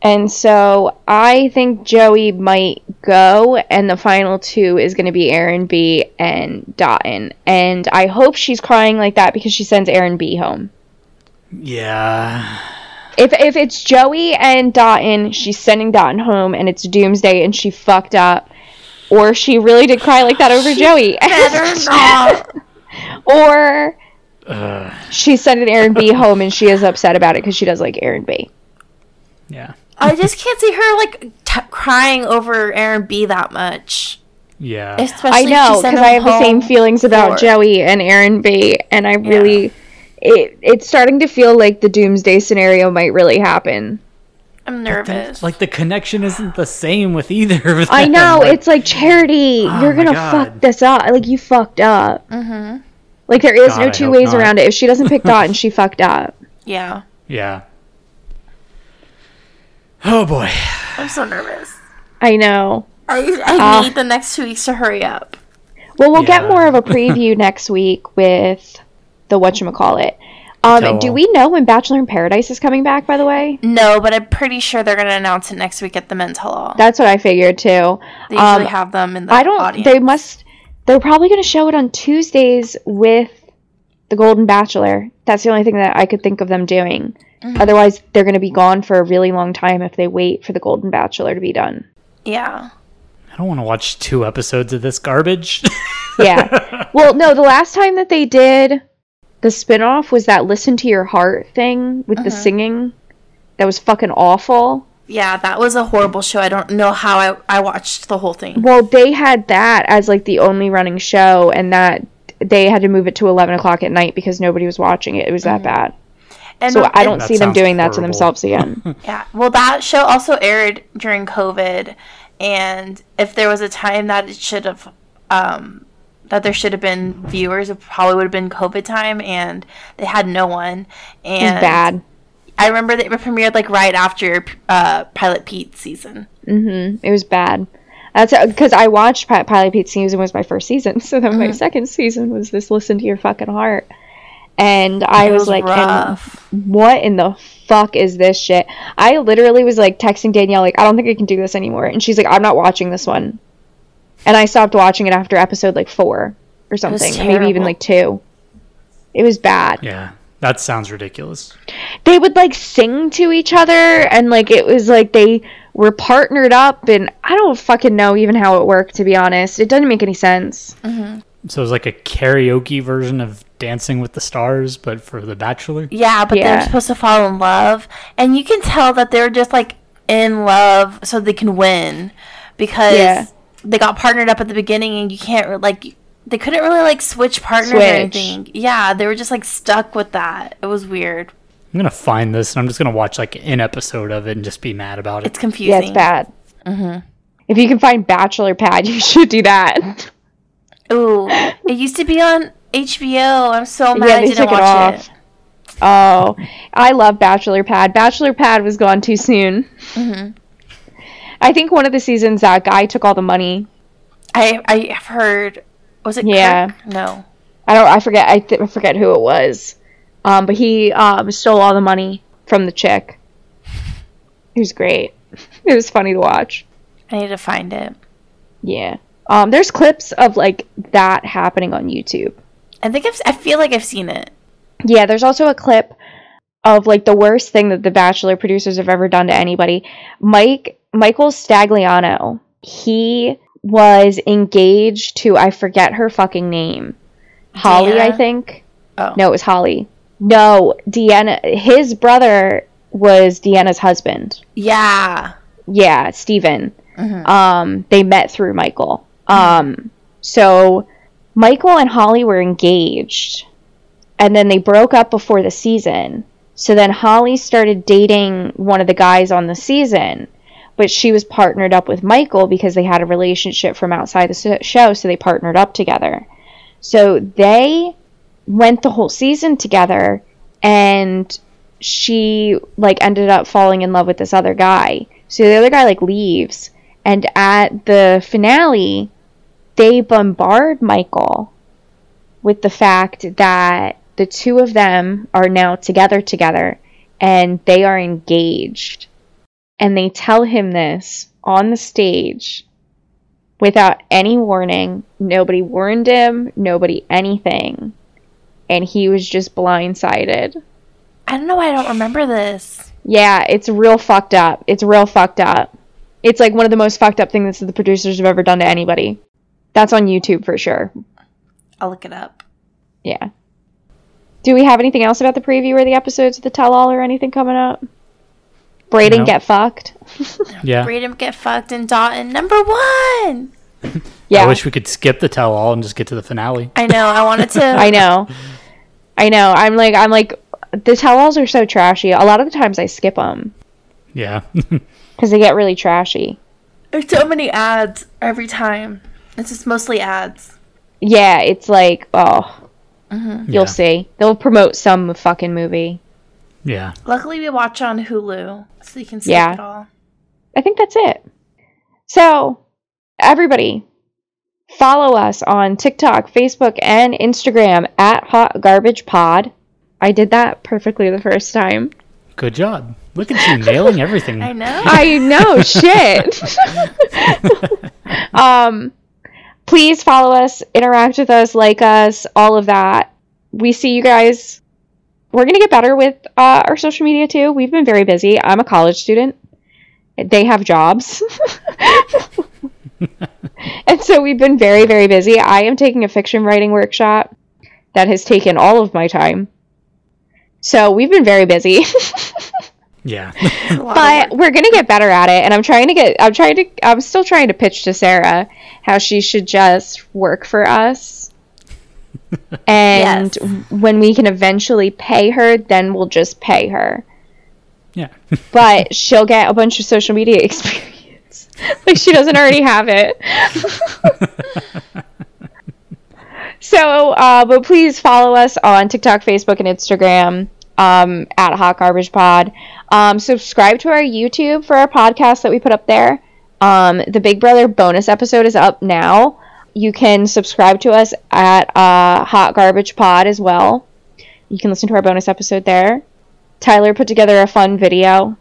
And so I think Joey might go, and the final two is going to be Aaron B and Dotun. And I hope she's crying like that because she sends Aaron B home. Yeah. If if it's Joey and Dotun, she's sending Dotun home, and it's Doomsday, and she fucked up, or she really did cry like that over Joey, Better not. or Ugh. she's sending Aaron B home, and she is upset about it because she does like Aaron B. Yeah. I just can't see her like t- crying over Aaron B that much. Yeah. Especially I know because I have the same feelings about for- Joey and Aaron B, and I really, it it's starting to feel like the Doomsday scenario might really happen. I'm nervous. like the connection isn't the same with either of them. I know Like, it's like charity. Oh You're gonna God. fuck this up. Like you fucked up. Mm-hmm. Like there is God, no two ways not. around it. If she doesn't pick Dot and she fucked up. yeah. Yeah. Oh boy. I'm so nervous. I know. I, I Ah. need the next two weeks to hurry up. Well, we'll get more of a preview next week with the whatchamacallit. Um, Tell do we know when Bachelor in Paradise is coming back, by the way? No, but I'm pretty sure they're gonna announce it next week at the men's hall. That's what I figured too. They usually Um, have them in the I don't. audience. They must. They're probably going to show it on Tuesdays with the Golden Bachelor. That's the only thing that I could think of them doing. Mm-hmm. Otherwise, they're going to be gone for a really long time if they wait for the Golden Bachelor to be done. Yeah. I don't want to watch two episodes of this garbage. Yeah. well, no, the last time that they did the spinoff was that "Listen to Your Heart" thing with the Uh-huh. singing. That was fucking awful. Yeah, that was a horrible show. I don't know how I, I watched the whole thing. Well, they had that as like the only running show, and that they had to move it to eleven o'clock at night because nobody was watching it. It was that bad. And So I don't see them sounds doing that to themselves again. Yeah. Well, that show also aired during COVID, and if there was a time that it should have, um, that there should have been viewers, it probably would have been COVID time, and they had no one. It was And bad. I remember that it premiered like right after uh, Pilot Pete season. Mm-hmm. It was bad. That's uh, because I watched Pi- Pilot Pete season was my first season, so then my second season was this "Listen to Your Fucking Heart," and I was, was like, "What in the fuck is this shit?" I literally was like texting Danielle, like, "I don't think I can do this anymore," and she's like, "I'm not watching this one," and I stopped watching it after episode like four or something, maybe even like two. It was bad. yeah. That sounds ridiculous. they would like sing to each other and like it was like they were partnered up and I don't fucking know even how it worked to be honest. It doesn't make any sense. Mm-hmm. So it was like a karaoke version of Dancing with the Stars, but for The Bachelor. Yeah, but Yeah. they're supposed to fall in love, and you can tell that they're just like in love so they can win because Yeah. they got partnered up at the beginning, and you can't like they couldn't really like switch partners or anything. Yeah, they were just like stuck with that. It was weird. I'm gonna find this and I'm just gonna watch like an episode of it and just be mad about it. It's confusing. Yeah, it's bad. Mm-hmm. If you can find Bachelor Pad, you should do that. Ooh, it used to be on HBO. I'm so mad yeah, I they didn't took it off. it. Oh, I love Bachelor Pad. Bachelor Pad was gone too soon. Mm-hmm. I think one of the seasons that guy took all the money. I I have heard. Was it? Yeah. Kirk? No. I don't. I forget. I, th- I forget who it was. Um, but he um, stole all the money from the chick. It was great. It was funny to watch. I need to find it. Yeah. Um, there's clips of like that happening on YouTube. I think I've, I feel like I've seen it. Yeah, there's also a clip of like the worst thing that the Bachelor producers have ever done to anybody. Mike Michael Stagliano, he was engaged to I forget her fucking name. Holly, I think. Oh. No, it was Holly. No, Deanna his brother was Deanna's husband. Yeah. Yeah, Stephen. Mm-hmm. Um, they met through Michael. Um, so Michael and Holly were engaged, and then they broke up before the season. So then Holly started dating one of the guys on the season, but she was partnered up with Michael because they had a relationship from outside the show, so they partnered up together. So they went the whole season together, and she like ended up falling in love with this other guy. So the other guy like leaves, and at the finale, they bombard Michael with the fact that the two of them are now together together and they are engaged. And they tell him this on the stage without any warning. Nobody warned him, nobody anything. And he was just blindsided. I don't know why I don't remember this. Yeah, it's real fucked up. It's real fucked up. It's like one of the most fucked up things that the producers have ever done to anybody. That's on YouTube for sure. I'll look it up. Yeah. Do we have anything else about the preview or the episodes of the tell all or anything coming up? Brayden No. get fucked. Yeah. Freedom get fucked and Dotun Number one. Yeah. I wish we could skip the tell all and just get to the finale. I know. I wanted to. I know. I know. I'm like I'm like the tell alls are so trashy. A lot of the times I skip them Yeah. because they get really trashy. There's so many ads every time. It's just mostly ads. Yeah, it's like oh, Mm-hmm. you'll Yeah. see. They'll promote some fucking movie. Yeah. Luckily, we watch on Hulu, so you can see Yeah. it all. I think that's it. So, everybody, follow us on TikTok, Facebook, and Instagram at Hot Garbage Pod. I did that perfectly the first time. Good job. Look at you nailing everything. I know. I know, shit. um, please follow us, interact with us, like us, all of that. We see you guys. We're gonna get better with uh, our social media too. We've been very busy. I'm a college student. They have jobs. and so we've been very, very busy. I am taking a fiction writing workshop that has taken all of my time. So we've been very busy. Yeah. It's a lot of but we're gonna get better at it and i'm trying to get i'm trying to i'm still trying to pitch to sarah how she should just work for us and Yes. when we can eventually pay her then we'll just pay her yeah. but she'll get a bunch of social media experience like she doesn't already have it. So uh, but please follow us on tiktok facebook and instagram um, at hot garbage pod. Um, subscribe to our youtube for our podcast that we put up there. Um, the big brother bonus episode is up now. You can subscribe to us at uh, hot garbage pod as well. You can listen to our bonus episode there. Tyler put together a fun video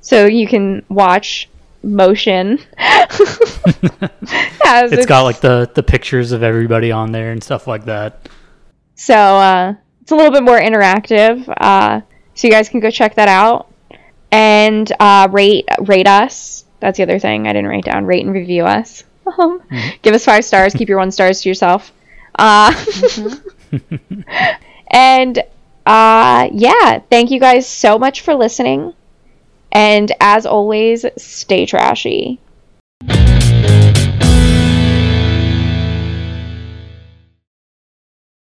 so you can watch motion. As It's got like the the pictures of everybody on there and stuff like that. so uh, it's a little bit more interactive. Uh, so you guys can go check that out and uh, rate rate us. That's the other thing I didn't write down. Rate and review us. Um, Give us five stars. Keep your one stars to yourself. Uh, and uh, yeah, thank you guys so much for listening. And as always, stay trashy.